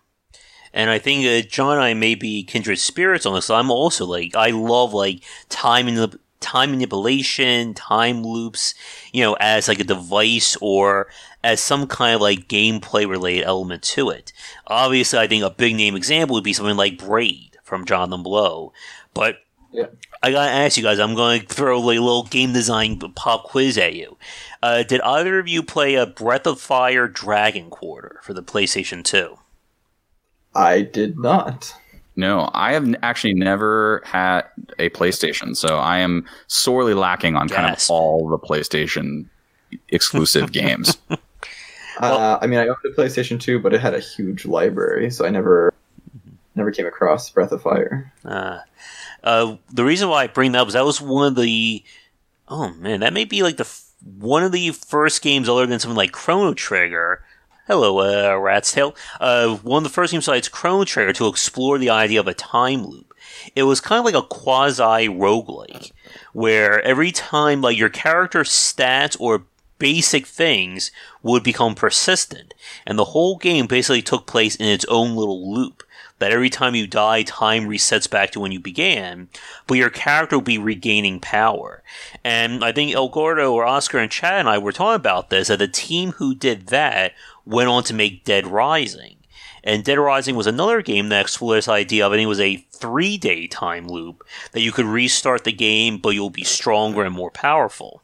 And I think uh, John and I may be kindred spirits on this. I'm also like, I love like time in the time manipulation, time loops, you know, as like a device or as some kind of like gameplay related element to it. Obviously, I think a big name example would be something like Braid from Jonathan Blow. But yeah. I gotta ask you guys, I'm going to throw a little game design pop quiz at you. Uh, did either of you play a Breath of Fire Dragon Quarter for the PlayStation 2? I did not. No, I have actually never had a PlayStation, so I am sorely lacking on kind of all the PlayStation exclusive games. Uh, I mean, I owned a PlayStation 2, but it had a huge library, so I never never came across Breath of Fire. Uh, uh, the reason why I bring that up is that was one of the oh man, that may be like the one of the first games other than something like Chrono Trigger Hello, uh, Rat's Tail. Uh, one of the first games besides Chrono Trigger to explore the idea of a time loop. It was kind of like a quasi roguelike, where every time like your character's stats or basic things would become persistent, and the whole game basically took place in its own little loop. That every time you die, time resets back to when you began, but your character will be regaining power. And I think El Gordo or Oscar and Chad and I were talking about this, that the team who did that went on to make Dead Rising. And Dead Rising was another game that explored this idea of it. It was a three day time loop that you could restart the game, but you'll be stronger and more powerful.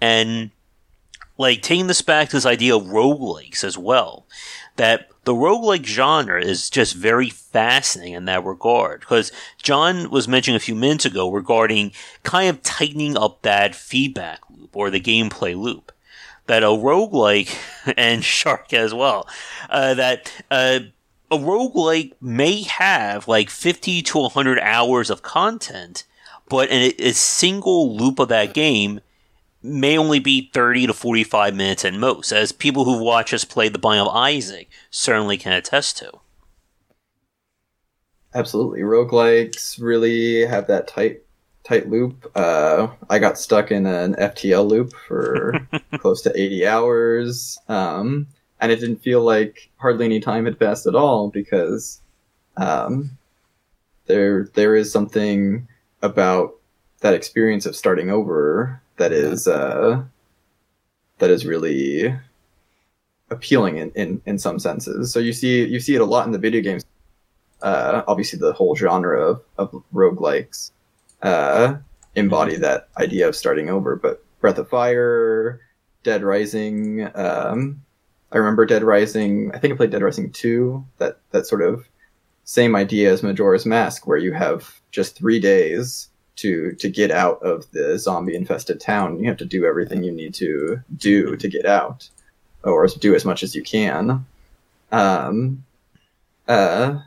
And like taking this back to this idea of roguelikes as well, that the roguelike genre is just very fascinating in that regard. Because John was mentioning a few minutes ago regarding kind of tightening up that feedback loop or the gameplay loop that a roguelike and Shark as well, uh, that uh, a roguelike may have like 50 to 100 hours of content, but in a, a single loop of that game may only be 30 to 45 minutes at most, as people who watch us play The Binding of Isaac certainly can attest to. absolutely. Roguelikes really have that tight tight loop. Uh, I got stuck in an FTL loop for close to 80 hours. Um, and it didn't feel like hardly any time had passed at all because um, there there is something about that experience of starting over that is uh, that is really appealing in, in, in some senses. So you see you see it a lot in the video games. Uh, obviously, the whole genre of, of roguelikes uh, embody that idea of starting over. But Breath of Fire, Dead Rising, um, I remember Dead Rising. I think I played Dead Rising two. That that sort of same idea as Majora's Mask, where you have just three days to to get out of the zombie infested town. You have to do everything you need to do to get out, or do as much as you can. Um, uh,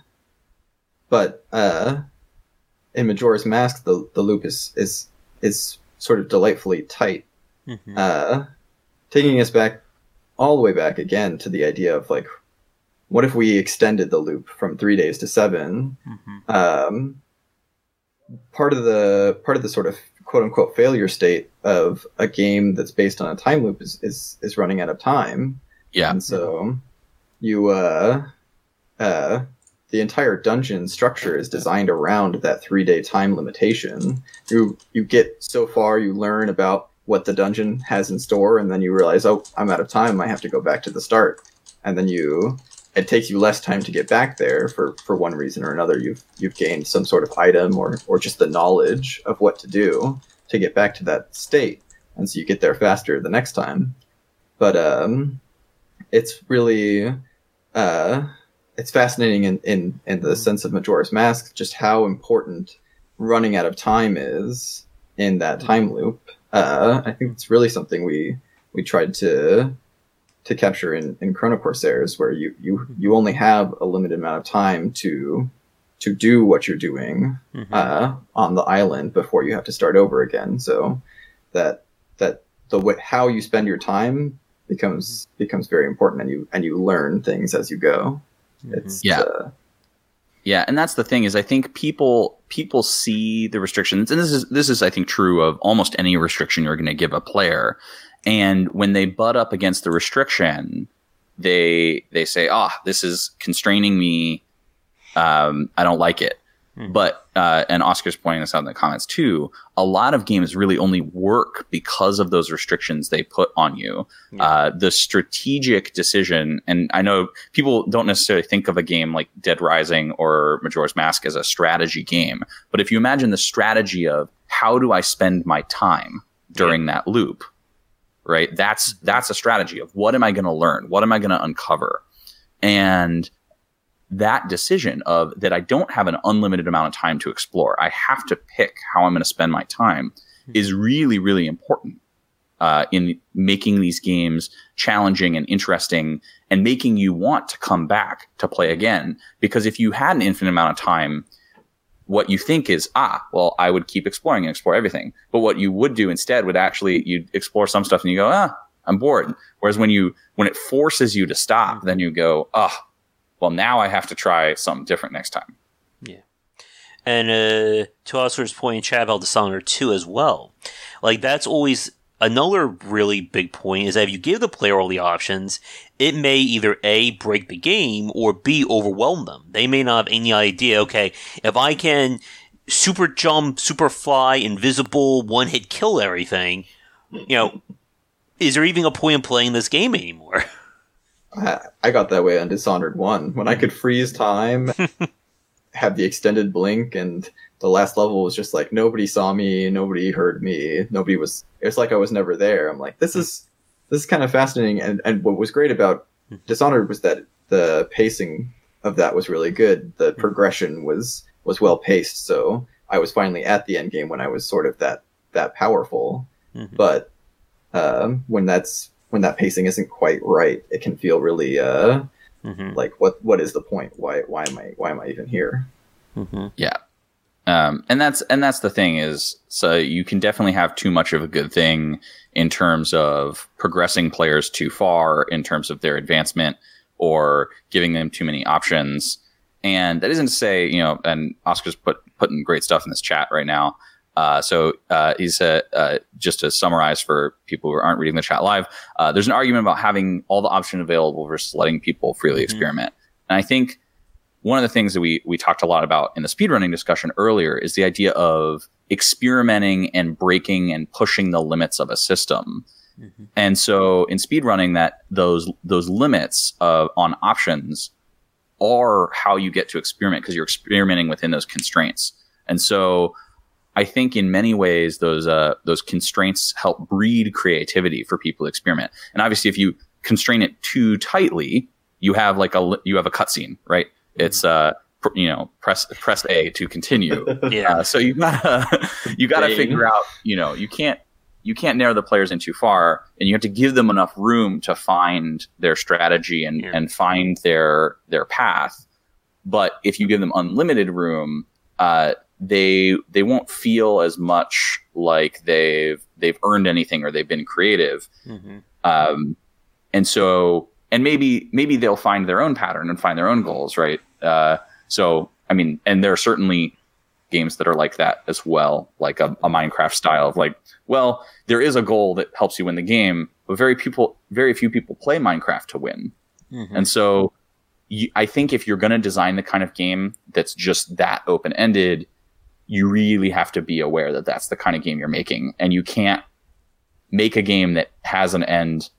but uh, in Majora's Mask, the the loop is is is sort of delightfully tight, mm-hmm. uh, taking us back all the way back again to the idea of like, what if we extended the loop from three days to 7 mm-hmm. Um, part of the part of the sort of quote unquote failure state of a game that's based on a time loop is is, is running out of time. Yeah, and so you uh uh the entire dungeon structure is designed around that three day time limitation. You you get so far, you learn about what the dungeon has in store, and then you realize, oh, I'm out of time. I have to go back to the start, and then you it takes you less time to get back there for for one reason or another. You've you've gained some sort of item or or just the knowledge of what to do to get back to that state, and so you get there faster the next time. But um, it's really uh it's fascinating in, in, in the sense of Majora's Mask, just how important running out of time is in that time loop. Uh, I think it's really something we we tried to to capture in, in Chrono Corsairs, where you, you you only have a limited amount of time to to do what you're doing mm-hmm. uh, on the island before you have to start over again. So that that the way, how you spend your time becomes becomes very important, and you and you learn things as you go. Mm-hmm. It's yeah. Uh, yeah, and that's the thing is I think people people see the restrictions, and this is this is I think true of almost any restriction you're going to give a player. And when they butt up against the restriction, they they say, "Ah, oh, this is constraining me. Um, I don't like it." Mm. But uh, and Oscar's pointing this out in the comments too. A lot of games really only work because of those restrictions they put on you. Yeah. Uh, the strategic decision, and I know people don't necessarily think of a game like Dead Rising or Majora's Mask as a strategy game, but if you imagine the strategy of how do I spend my time during yeah. that loop, right? That's that's a strategy of what am I going to learn? What am I going to uncover? And that decision of that I don't have an unlimited amount of time to explore. I have to pick how I'm going to spend my time hmm. is really, really important uh, in making these games challenging and interesting and making you want to come back to play again. Because if you had an infinite amount of time, what you think is, ah, well, I would keep exploring and explore everything. But what you would do instead would actually, you'd explore some stuff and you go, ah, I'm bored. Whereas when you, when it forces you to stop, then you go, ah, oh, well, now I have to try something different next time. Yeah. And uh, to Oscar's point, Chad about Dishonored 2 as well. Like, that's always another really big point is that if you give the player all the options, it may either A, break the game, or B, overwhelm them. They may not have any idea, okay, if I can super jump, super fly, invisible, one hit kill everything, you know, is there even a point in playing this game anymore? I got that way on Dishonored 1 when I could freeze time, have the extended blink, and the last level was just like nobody saw me, nobody heard me, nobody was. It's like I was never there. I'm like, this is this is kind of fascinating. And and what was great about Dishonored was that the pacing of that was really good. The progression was was well paced. So I was finally at the end game when I was sort of that that powerful. Mm-hmm. But um, when that's when that pacing isn't quite right, it can feel really uh, mm-hmm. like what what is the point? Why why am I why am I even here? Mm-hmm. Yeah. Um, and that's and that's the thing is so you can definitely have too much of a good thing in terms of progressing players too far in terms of their advancement or giving them too many options And that isn't to say, you know, and Oscar's put putting great stuff in this chat right now. Uh, so uh, he's uh, uh, just to summarize for people who aren't reading the chat live. Uh, there's an argument about having all the options available versus letting people freely mm-hmm. experiment. And I think one of the things that we we talked a lot about in the speedrunning discussion earlier is the idea of experimenting and breaking and pushing the limits of a system. Mm-hmm. And so in speedrunning, that those those limits of on options are how you get to experiment because you're experimenting within those constraints. And so I think in many ways those uh, those constraints help breed creativity for people to experiment. And obviously, if you constrain it too tightly, you have like a you have a cutscene, right? It's uh you know press press A to continue. yeah. Uh, so you gotta you gotta Dang. figure out you know you can't you can't narrow the players in too far, and you have to give them enough room to find their strategy and yeah. and find their their path. But if you give them unlimited room, uh, they they won't feel as much like they've they've earned anything or they've been creative. Mm-hmm. Um, and so and maybe maybe they'll find their own pattern and find their own goals, right? Uh, so I mean, and there are certainly games that are like that as well, like a, a Minecraft style of like, well, there is a goal that helps you win the game, but very people, very few people play Minecraft to win, mm-hmm. and so you, I think if you're going to design the kind of game that's just that open ended, you really have to be aware that that's the kind of game you're making and you can't make a game that has an end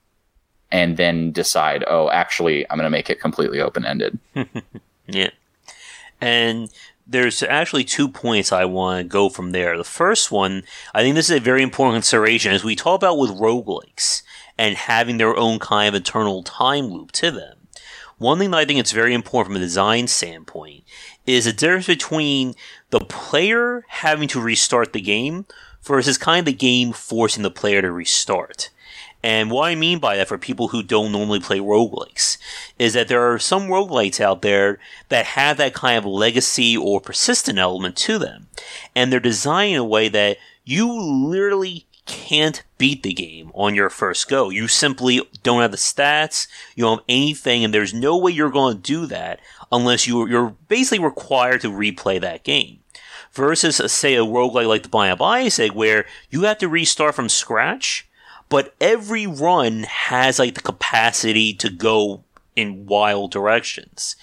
and then decide oh actually i'm going to make it completely open ended yeah and there's actually two points I want to go from there. The first one, I think this is a very important consideration as we talk about with roguelikes and having their own kind of internal time loop to them. One thing that I think it's very important from a design standpoint is the difference between the player having to restart the game versus kind of the game forcing the player to restart. And what I mean by that for people who don't normally play roguelikes is that there are some roguelikes out there that have that kind of legacy or persistent element to them. And they're designed in a way that you literally can't beat the game on your first go. You simply don't have the stats, you don't have anything, and there's no way you're going to do that unless you, you're basically required to replay that game. Versus, say, a roguelike like the Binding of Isaac, where you have to restart from scratch, but every run has like the capacity to go in wild directions.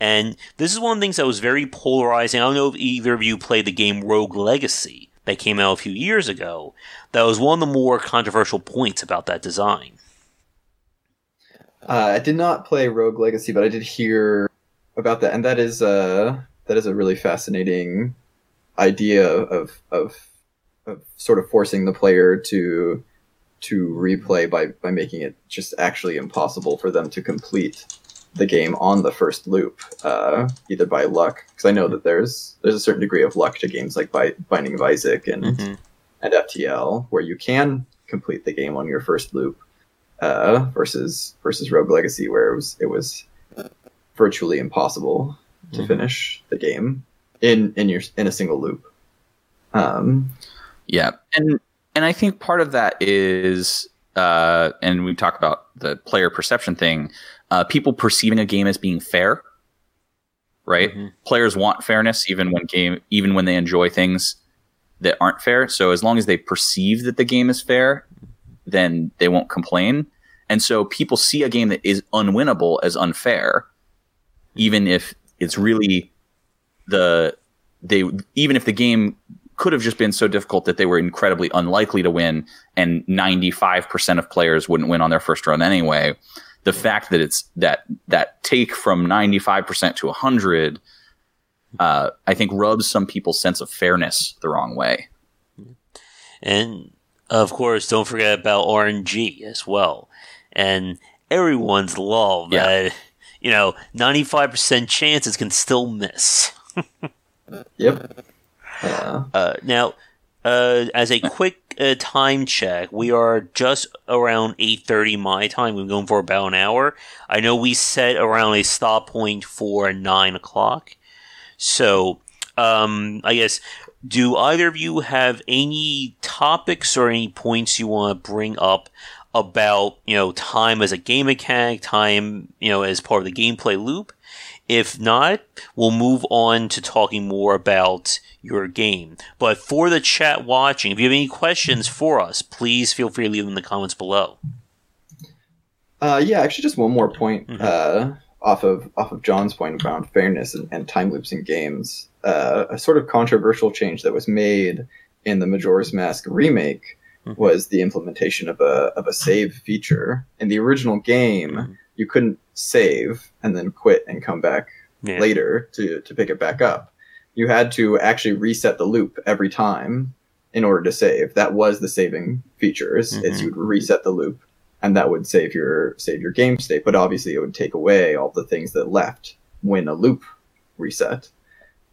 And this is one of the things that was very polarizing. I don't know if either of you played the game Rogue Legacy that came out a few years ago. That was one of the more controversial points about that design. Uh, I did not play Rogue Legacy, but I did hear about that, and that is uh, that is a really fascinating idea of of of sort of forcing the player to to replay by by making it just actually impossible for them to complete the game on the first loop, uh, either by luck, because I know that there's there's a certain degree of luck to games like by Binding of Isaac and mm-hmm. and FTL, where you can complete the game on your first loop, uh, versus versus Rogue Legacy, where it was it was virtually impossible to mm-hmm. finish the game in in your in a single loop. Um, yeah, and and I think part of that is, uh, and we talk about the player perception thing, uh, people perceiving a game as being fair. Right, mm-hmm. players want fairness even when game even when they enjoy things that aren't fair. So as long as they perceive that the game is fair, then they won't complain. And so people see a game that is unwinnable as unfair even if it's really the they even if the game could have just been so difficult that they were incredibly unlikely to win and 95% of players wouldn't win on their first run anyway the fact that it's that that take from 95% to 100 uh, i think rubs some people's sense of fairness the wrong way and of course don't forget about rng as well and everyone's love yeah. that you know, 95% chances can still miss. yep. Yeah. Uh, now, uh, as a quick uh, time check, we are just around 8.30 my time. We're going for about an hour. I know we set around a stop point for 9 o'clock. So, um, I guess, do either of you have any topics or any points you want to bring up about you know time as a game mechanic, time you know as part of the gameplay loop, If not, we'll move on to talking more about your game. But for the chat watching, if you have any questions for us, please feel free to leave them in the comments below. Uh, yeah, actually, just one more point mm-hmm. uh, off of off of John's point about fairness and, and time loops in games. Uh, a sort of controversial change that was made in the Majora's Mask remake. Was the implementation of a of a save feature. In the original game, mm-hmm. you couldn't save and then quit and come back yeah. later to to pick it back up. You had to actually reset the loop every time in order to save. That was the saving features. Mm-hmm. Is you'd reset the loop and that would save your save your game state. But obviously, it would take away all the things that left when a loop reset.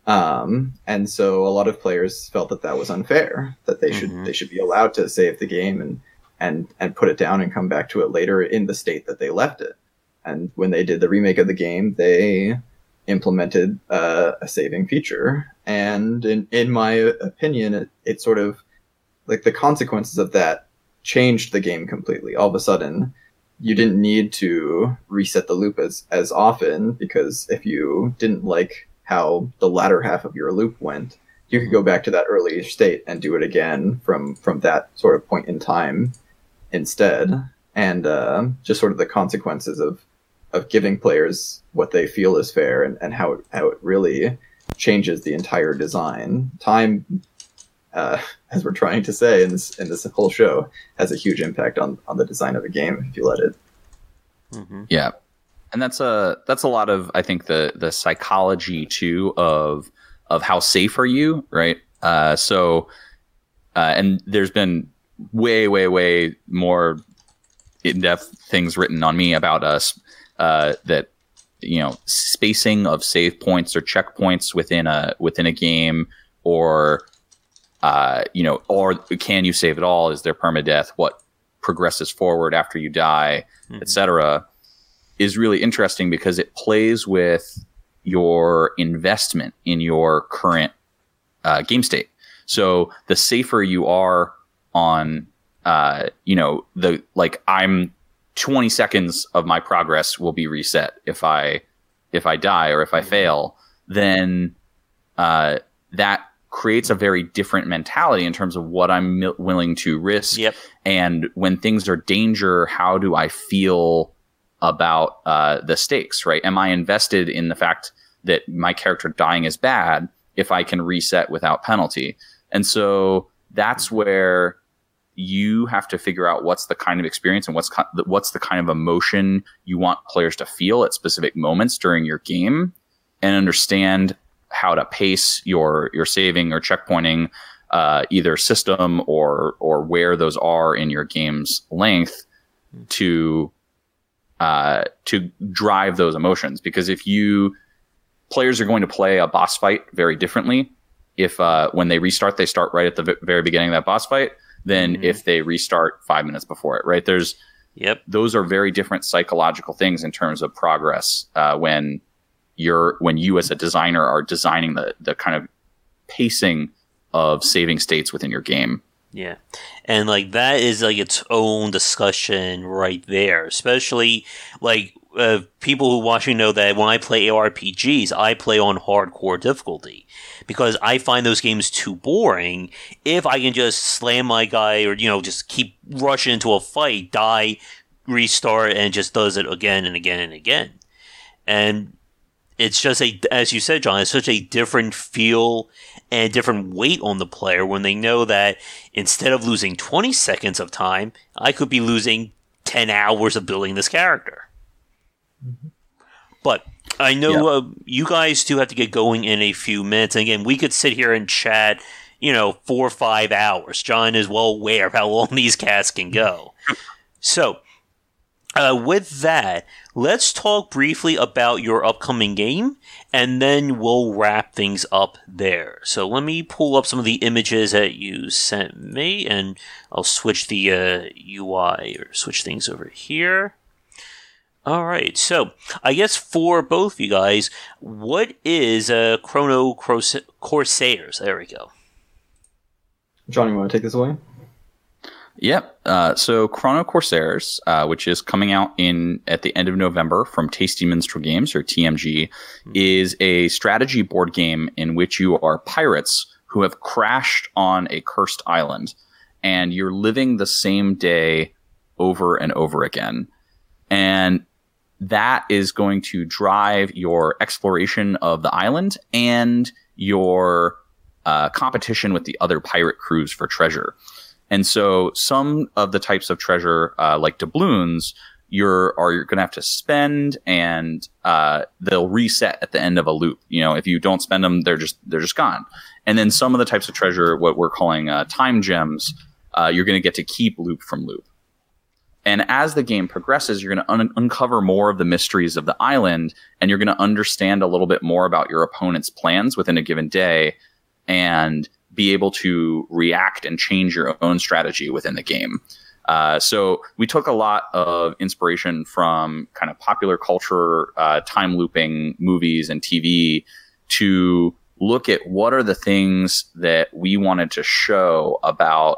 Um, and so a lot of players felt that that was unfair. That they should mm-hmm. they should be allowed to save the game and and and put it down and come back to it later in the state that they left it. And when they did the remake of the game, they implemented uh, a saving feature. And in in my opinion, it, it sort of like the consequences of that changed the game completely. All of a sudden, you didn't need to reset the loop as, as often because if you didn't like how the latter half of your loop went, you could go back to that earlier state and do it again from, from that sort of point in time instead. And uh, just sort of the consequences of, of giving players what they feel is fair and, and how, how it really changes the entire design. Time uh, as we're trying to say in this in this whole show, has a huge impact on on the design of a game if you let it. Mm-hmm. Yeah, and that's a that's a lot of I think the the psychology too of of how safe are you, right? Uh, so, uh, and there's been way way way more in depth things written on me about us uh, that you know spacing of save points or checkpoints within a within a game or uh, you know, or can you save it all? Is there permadeath? What progresses forward after you die, mm-hmm. etc. Is really interesting because it plays with your investment in your current uh, game state. So the safer you are on, uh, you know, the like I'm 20 seconds of my progress will be reset if I if I die or if I mm-hmm. fail, then uh, that creates a very different mentality in terms of what I'm mi- willing to risk. Yep. And when things are danger, how do I feel about uh, the stakes, right? Am I invested in the fact that my character dying is bad if I can reset without penalty? And so that's where you have to figure out what's the kind of experience and what's what's the kind of emotion you want players to feel at specific moments during your game and understand how to pace your your saving or checkpointing uh, either system or or where those are in your game's length to uh, to drive those emotions. Because if you players are going to play a boss fight very differently. If uh, when they restart, they start right at the very beginning of that boss fight, than mm-hmm. if they restart five minutes before it. Right? There's Yep. Those are very different psychological things in terms of progress uh, when you're when you as a designer are designing the the kind of pacing of saving states within your game. Yeah. And like that is like its own discussion right there, especially like uh, people who watching know that when I play ARPGs, I play on hardcore difficulty because I find those games too boring. If I can just slam my guy or you know just keep rushing into a fight, die, restart, and just does it again and again and again, and it's just a as you said john it's such a different feel and different weight on the player when they know that instead of losing 20 seconds of time i could be losing 10 hours of building this character. Mm-hmm. but i know uh, you guys do have to get going in a few minutes. And again we could sit here and chat you know four or five hours. John is well aware of how long these casts can go. So uh, with that, let's talk briefly about your upcoming game, and then we'll wrap things up there. So let me pull up some of the images that you sent me, and I'll switch the uh, UI or switch things over here. All right, so I guess for both of you guys, what is uh, Chrono Corsairs? There we go. John, you want to take this away? Yep. Uh, so Chrono Corsairs, uh, which is coming out in at the end of November from Tasty Minstrel Games or TMG, mm-hmm. is a strategy board game in which you are pirates who have crashed on a cursed island, and you're living the same day over and over again, and that is going to drive your exploration of the island and your uh, competition with the other pirate crews for treasure. And so some of the types of treasure, uh, like doubloons, you're are you're going to have to spend, and uh, they'll reset at the end of a loop. You know, if you don't spend them, they're just they're just gone. And then some of the types of treasure, what we're calling uh, time gems, uh, you're going to get to keep loop from loop. And as the game progresses, you're going to un- uncover more of the mysteries of the island, and you're going to understand a little bit more about your opponent's plans within a given day, and be able to react and change your own strategy within the game. Uh, so we took a lot of inspiration from kind of popular culture, uh, time looping movies and TV to look at what are the things that we wanted to show about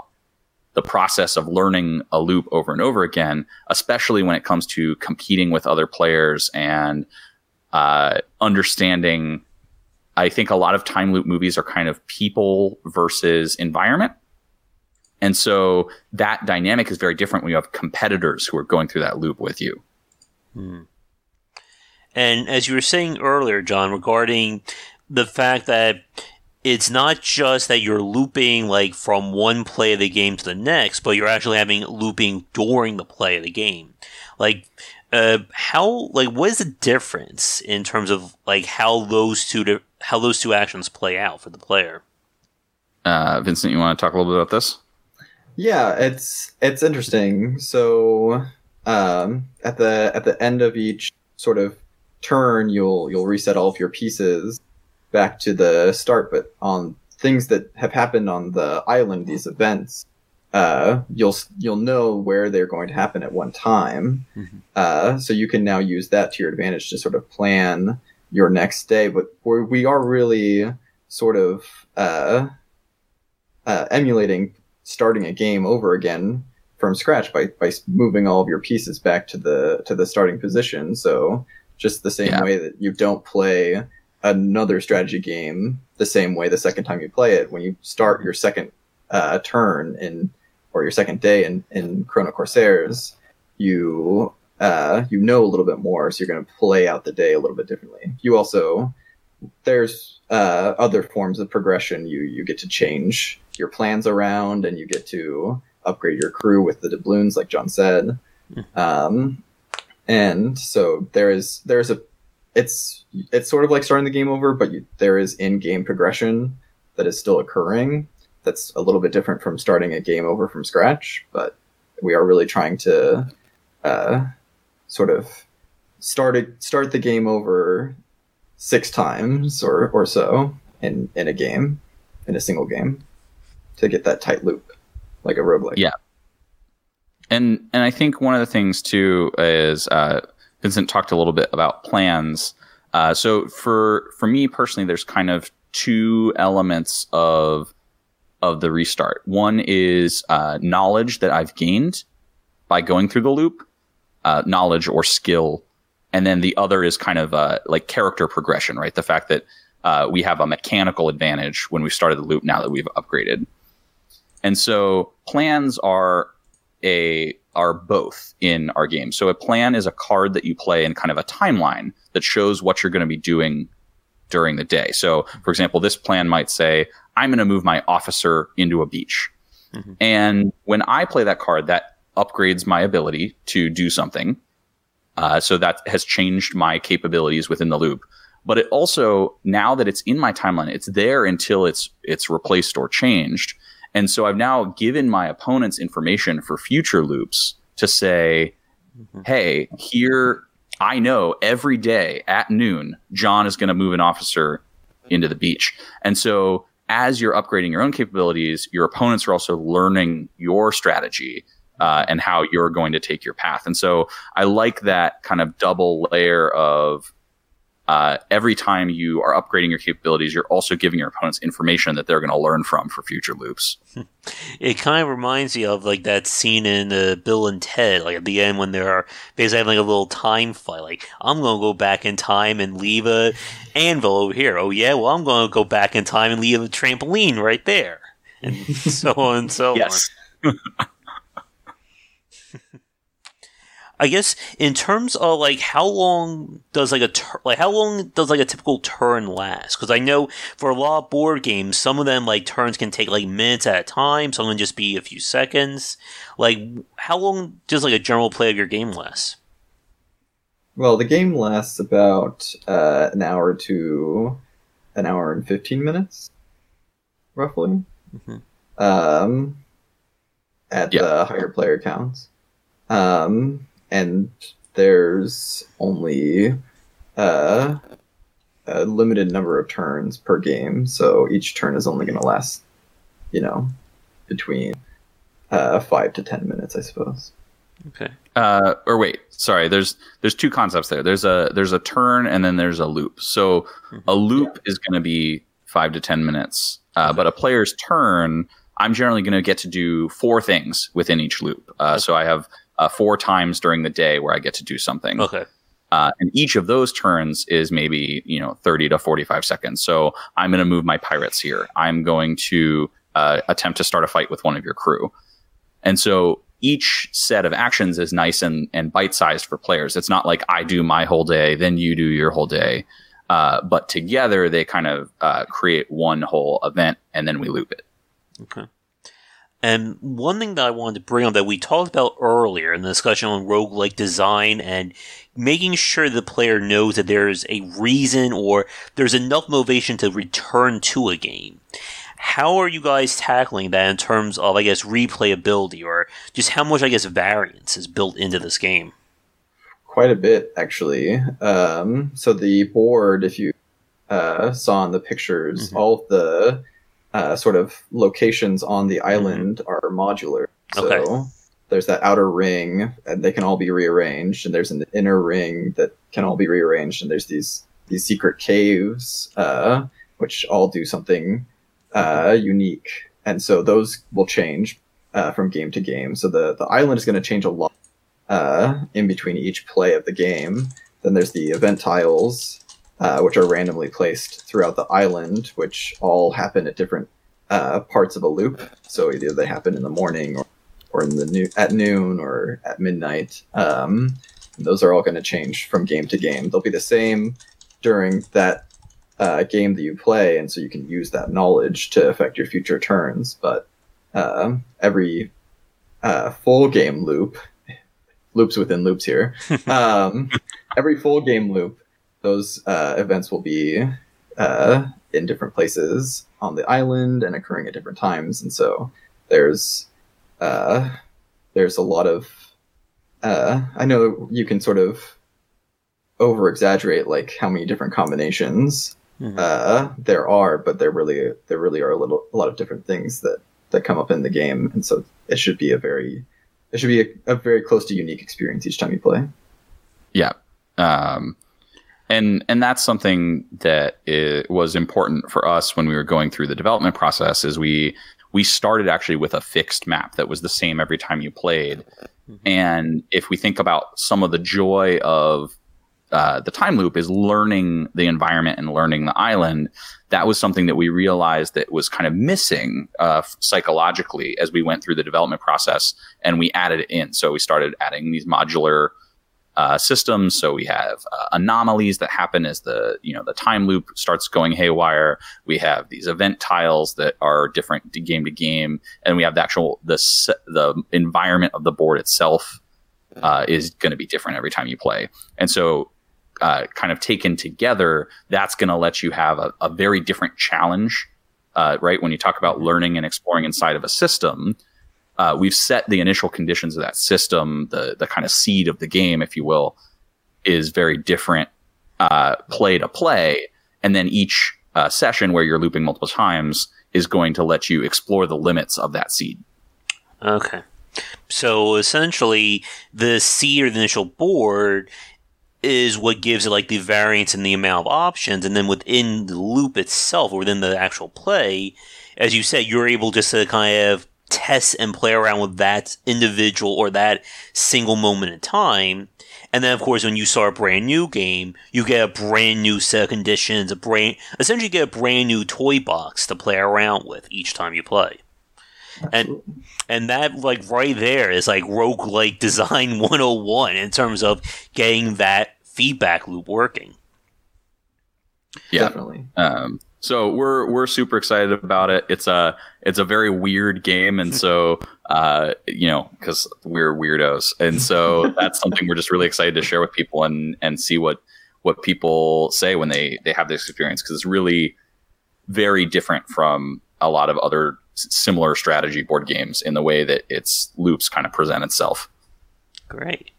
the process of learning a loop over and over again, especially when it comes to competing with other players and uh, understanding I think a lot of time loop movies are kind of people versus environment. And so that dynamic is very different when you have competitors who are going through that loop with you. Hmm. And as you were saying earlier, John, regarding the fact that it's not just that you're looping like from one play of the game to the next, but you're actually having looping during the play of the game. Like uh, how like what is the difference in terms of like how those two how those two actions play out for the player? Uh, Vincent, you want to talk a little bit about this? Yeah, it's it's interesting. So um, at the at the end of each sort of turn, you'll you'll reset all of your pieces back to the start, but on things that have happened on the island, these events, uh, you'll you'll know where they're going to happen at one time. Mm-hmm. Uh, so you can now use that to your advantage to sort of plan your next day. But we're, we are really sort of uh, uh, emulating starting a game over again from scratch by by moving all of your pieces back to the to the starting position. So just the same yeah. way that you don't play another strategy game the same way the second time you play it. When you start your second uh, turn in or your second day in, in Chrono Corsairs, you uh, you know a little bit more, so you're going to play out the day a little bit differently. You also there's uh, other forms of progression. You you get to change your plans around, and you get to upgrade your crew with the doubloons, like John said. Mm-hmm. Um, and so there is there's a it's it's sort of like starting the game over, but you, there is in-game progression that is still occurring that's a little bit different from starting a game over from scratch, but we are really trying to uh, sort of start a, start the game over six times or, or so in, in a game, in a single game, to get that tight loop, like a roguelike. Yeah. And and I think one of the things too is uh, Vincent talked a little bit about plans. Uh, so for for me personally, there's kind of two elements of of the restart. One is uh, knowledge that I've gained by going through the loop, uh, knowledge or skill, and then the other is kind of uh, like character progression, right? The fact that uh, we have a mechanical advantage when we started the loop now that we've upgraded. And so plans are a are both in our game. So a plan is a card that you play in kind of a timeline that shows what you're going to be doing during the day. So, for example, this plan might say, I'm going to move my officer into a beach. Mm-hmm. And when I play that card, that upgrades my ability to do something. Uh, so that has changed my capabilities within the loop. But it also, now that it's in my timeline, it's there until it's it's replaced or changed. And so I've now given my opponents information for future loops to say, mm-hmm. hey, here I know every day at noon, John is going to move an officer into the beach. And so as you're upgrading your own capabilities, your opponents are also learning your strategy uh, and how you're going to take your path. And so I like that kind of double layer of uh, every time you are upgrading your capabilities, you're also giving your opponents information that they're going to learn from for future loops. It kind of reminds me of like that scene in uh, Bill and Ted, like at the end when they're basically having like a little time fight. Like I'm going to go back in time and leave a anvil over here. Oh yeah, well I'm going to go back in time and leave a trampoline right there, and so on and so yes. on. I guess in terms of like how long does like a tur- like how long does like a typical turn last? Because I know for a lot of board games, some of them like turns can take like minutes at a time. Some can just be a few seconds. Like how long does like a general play of your game last? Well, the game lasts about uh, an hour to an hour and fifteen minutes, roughly. Mhm. Um, at Yeah. the higher player counts. Um, and there's only uh, a limited number of turns per game, so each turn is only going to last, you know, between uh, five to ten minutes, I suppose. Okay. Uh, or wait, sorry. There's there's two concepts there. There's a there's a turn and then there's a loop. So a loop is going to be five to ten minutes, uh, but a player's turn, I'm generally going to get to do four things within each loop. Uh, so I have uh, four times during the day where I get to do something. Okay. Uh, and each of those turns is maybe you know 30 to 45 seconds. So I'm going to move my pirates here. I'm going to uh, attempt to start a fight with one of your crew. And so each set of actions is nice and, and bite sized for players. It's not like I do my whole day, then you do your whole day. Uh, but together they kind of uh, create one whole event and then we loop it. Okay. And one thing that I wanted to bring up that we talked about earlier in the discussion on roguelike design and making sure the player knows that there's a reason or there's enough motivation to return to a game. How are you guys tackling that in terms of, I guess, replayability or just how much, I guess, variance is built into this game? Quite a bit, actually. Um, so the board, if you uh, saw in the pictures, Mhm. all the uh, sort of locations on the island are modular. So Okay. there's that outer ring, and they can all be rearranged, and there's an inner ring that can all be rearranged, and there's these these secret caves, uh, which all do something uh, unique, and so those will change uh, from game to game. So the the island is going to change a lot uh, in between each play of the game. Then there's the event tiles, uh, which are randomly placed throughout the island, which all happen at different uh, parts of a loop. So either they happen in the morning or, or in the new, at noon or at midnight. Um, those are all going to change from game to game. They'll be the same during that uh, game that you play, and so you can use that knowledge to affect your future turns. But uh, every uh, full game loop, loops within loops here, um, every full game loop, those uh, events will be uh, in different places on the island and occurring at different times, and so there's uh, there's a lot of uh, I know you can sort of over exaggerate like how many different combinations Mhm. uh, there are, but there really there really are a little a lot of different things that that come up in the game, and so it should be a very it should be a, a very close to unique experience each time you play. Yeah. Um, and and that's something that was important for us when we were going through the development process is we we started actually with a fixed map that was the same every time you played. And if we think about some of the joy of uh, the time loop is learning the environment and learning the island that was something that we realized that was kind of missing uh, psychologically as we went through the development process and we added it in. So we started adding these modular uh, systems. So we have uh, anomalies that happen as the you know the time loop starts going haywire. We have these event tiles that are different game to game, and we have the actual the the environment of the board itself uh, is going to be different every time you play. And so, uh, kind of taken together, that's going to let you have a, a very different challenge. Uh, right when you talk about learning and exploring inside of a system, uh, we've set the initial conditions of that system, the the kind of seed of the game, if you will, is very different uh, play to play, and then each uh, session where you're looping multiple times is going to let you explore the limits of that seed. Okay. So essentially, the seed or the initial board is what gives it like the variance in the amount of options, and then within the loop itself, or within the actual play, as you said, you're able just to kind of test and play around with that individual or that single moment in time. And then, of course, when you start a brand new game, you get a brand new set of conditions, a brand, essentially get a brand new toy box to play around with each time you play. And and that like right there is like roguelike design 101 in terms of getting that feedback loop working. Yeah. Definitely. Um, so we're we're super excited about it. It's a it's a very weird game, and so uh, you know because we're weirdos, and so that's something we're just really excited to share with people and and see what what people say when they they have this experience because it's really very different from a lot of other similar strategy board games in the way that its loops kind of present itself. Great.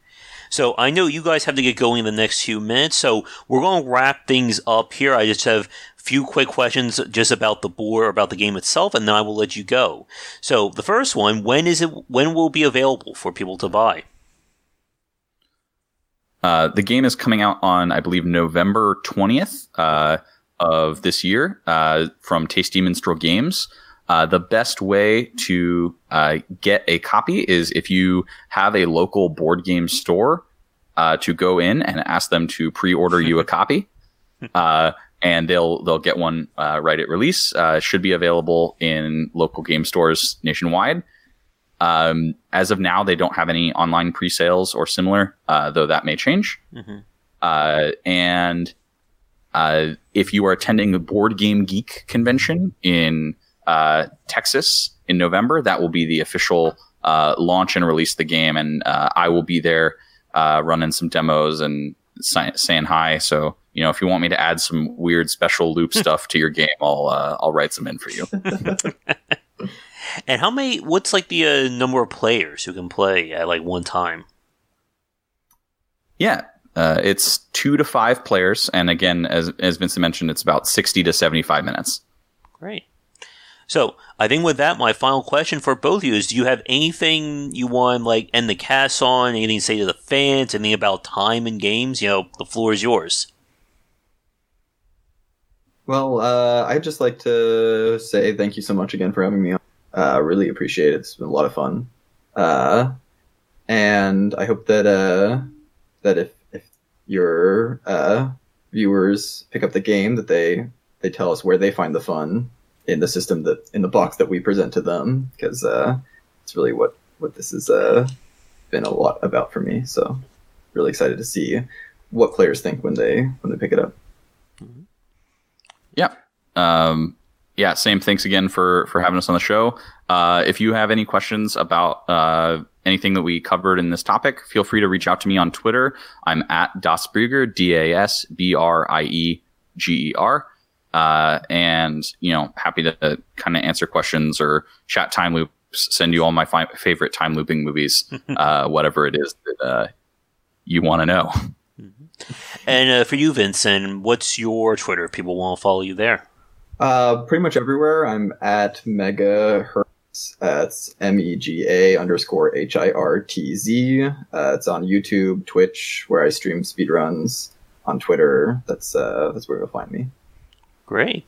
So I know you guys have to get going in the next few minutes, so we're going to wrap things up here. I just have a few quick questions just about the board, about the game itself, and then I will let you go. So the first one: when is it? When will it be available for people to buy? Uh, the game is coming out on, I believe, November twentieth uh, of this year uh, from Tasty Minstrel Games. Uh, the best way to uh, get a copy is if you have a local board game store uh, to go in and ask them to pre-order you a copy and they'll they'll get one uh, right at release. Uh, should be available in local game stores nationwide. Um, as of now, they don't have any online pre-sales or similar, uh, though that may change. Mm-hmm. Uh, and uh, if you are attending the Board Game Geek convention in uh, Texas in November, that will be the official launch and release of the game, and I will be there running some demos and saying hi. So you know, if you want me to add some weird special loop stuff to your game, I'll uh, I'll write some in for you. and how many? What's like the uh, number of players who can play at like one time? Yeah, uh, it's two to five players, and again, as as Vincent mentioned, it's about sixty to seventy five minutes. Great. So I think with that, my final question for both of you is: Do you have anything you want like end the cast on? Anything to say to the fans? Anything about time and games? You know, the floor is yours. Well, uh, I'd just like to say thank you so much again for having me on. Uh, really appreciate it. It's been a lot of fun. Uh, and I hope that uh, that if if your uh, viewers pick up the game, that they they tell us where they find the fun in the system that in the box that we present to them, because uh, it's really what what this has uh, been a lot about for me. So, really excited to see what players think when they when they pick it up. Yeah. Um, yeah. Same. Thanks again for for having us on the show. Uh, if you have any questions about uh, anything that we covered in this topic, feel free to reach out to me on Twitter. I'm at Dasbrieger, D A S B R I E G E R. Uh, and you know, happy to kind of answer questions or chat time loops, send you all my fi- favorite time looping movies, uh, whatever it is that uh, you want to know. And uh, for you, Vincent, what's your Twitter? People want to follow you there. Uh, pretty much everywhere. I'm at Megahertz. That's M E G A underscore H I R T Z. Uh, it's on YouTube, Twitch, where I stream speedruns. On Twitter, that's uh, that's where you'll find me. Great.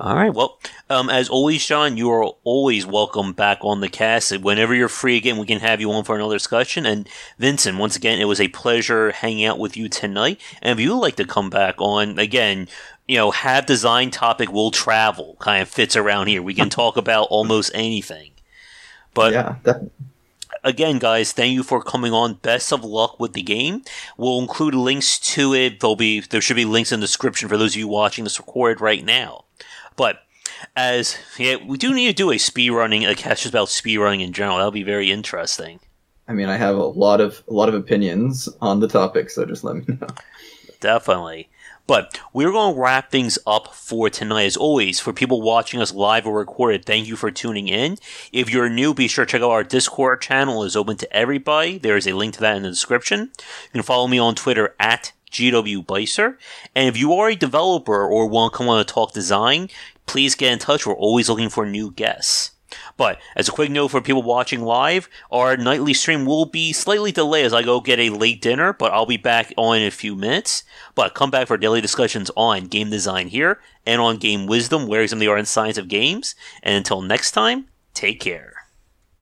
All right. Well, um, as always, Sean, you are always welcome back on the cast. Whenever you're free again, we can have you on for another discussion. And Vincent, once again, it was a pleasure hanging out with you tonight. And if you would like to come back on again, you know, have design topic will travel kind of fits around here. We can talk about almost anything. But yeah, definitely again, guys, thank you for coming on. Best of luck with the game. We'll include links to it. There'll be there should be links in the description for those of you watching this recorded right now. But as yeah, we do need to do a speed running a cast just about speed running in general. That'll be very interesting. I mean, I have a lot of a lot of opinions on the topic, so just let me know. Definitely. But we're going to wrap things up for tonight. As always, for people watching us live or recorded, thank you for tuning in. If you're new, be sure to check out our Discord channel. It's open to everybody. There is a link to that in the description. You can follow me on Twitter at GW. And if you are a developer or want to come on to talk design, please get in touch. We're always looking for new guests. But as a quick note for people watching live, our nightly stream will be slightly delayed as I go get a late dinner, but I'll be back on in a few minutes. But come back for daily discussions on game design here and on Game Wisdom, where some of the art and science of games. And until next time, take care.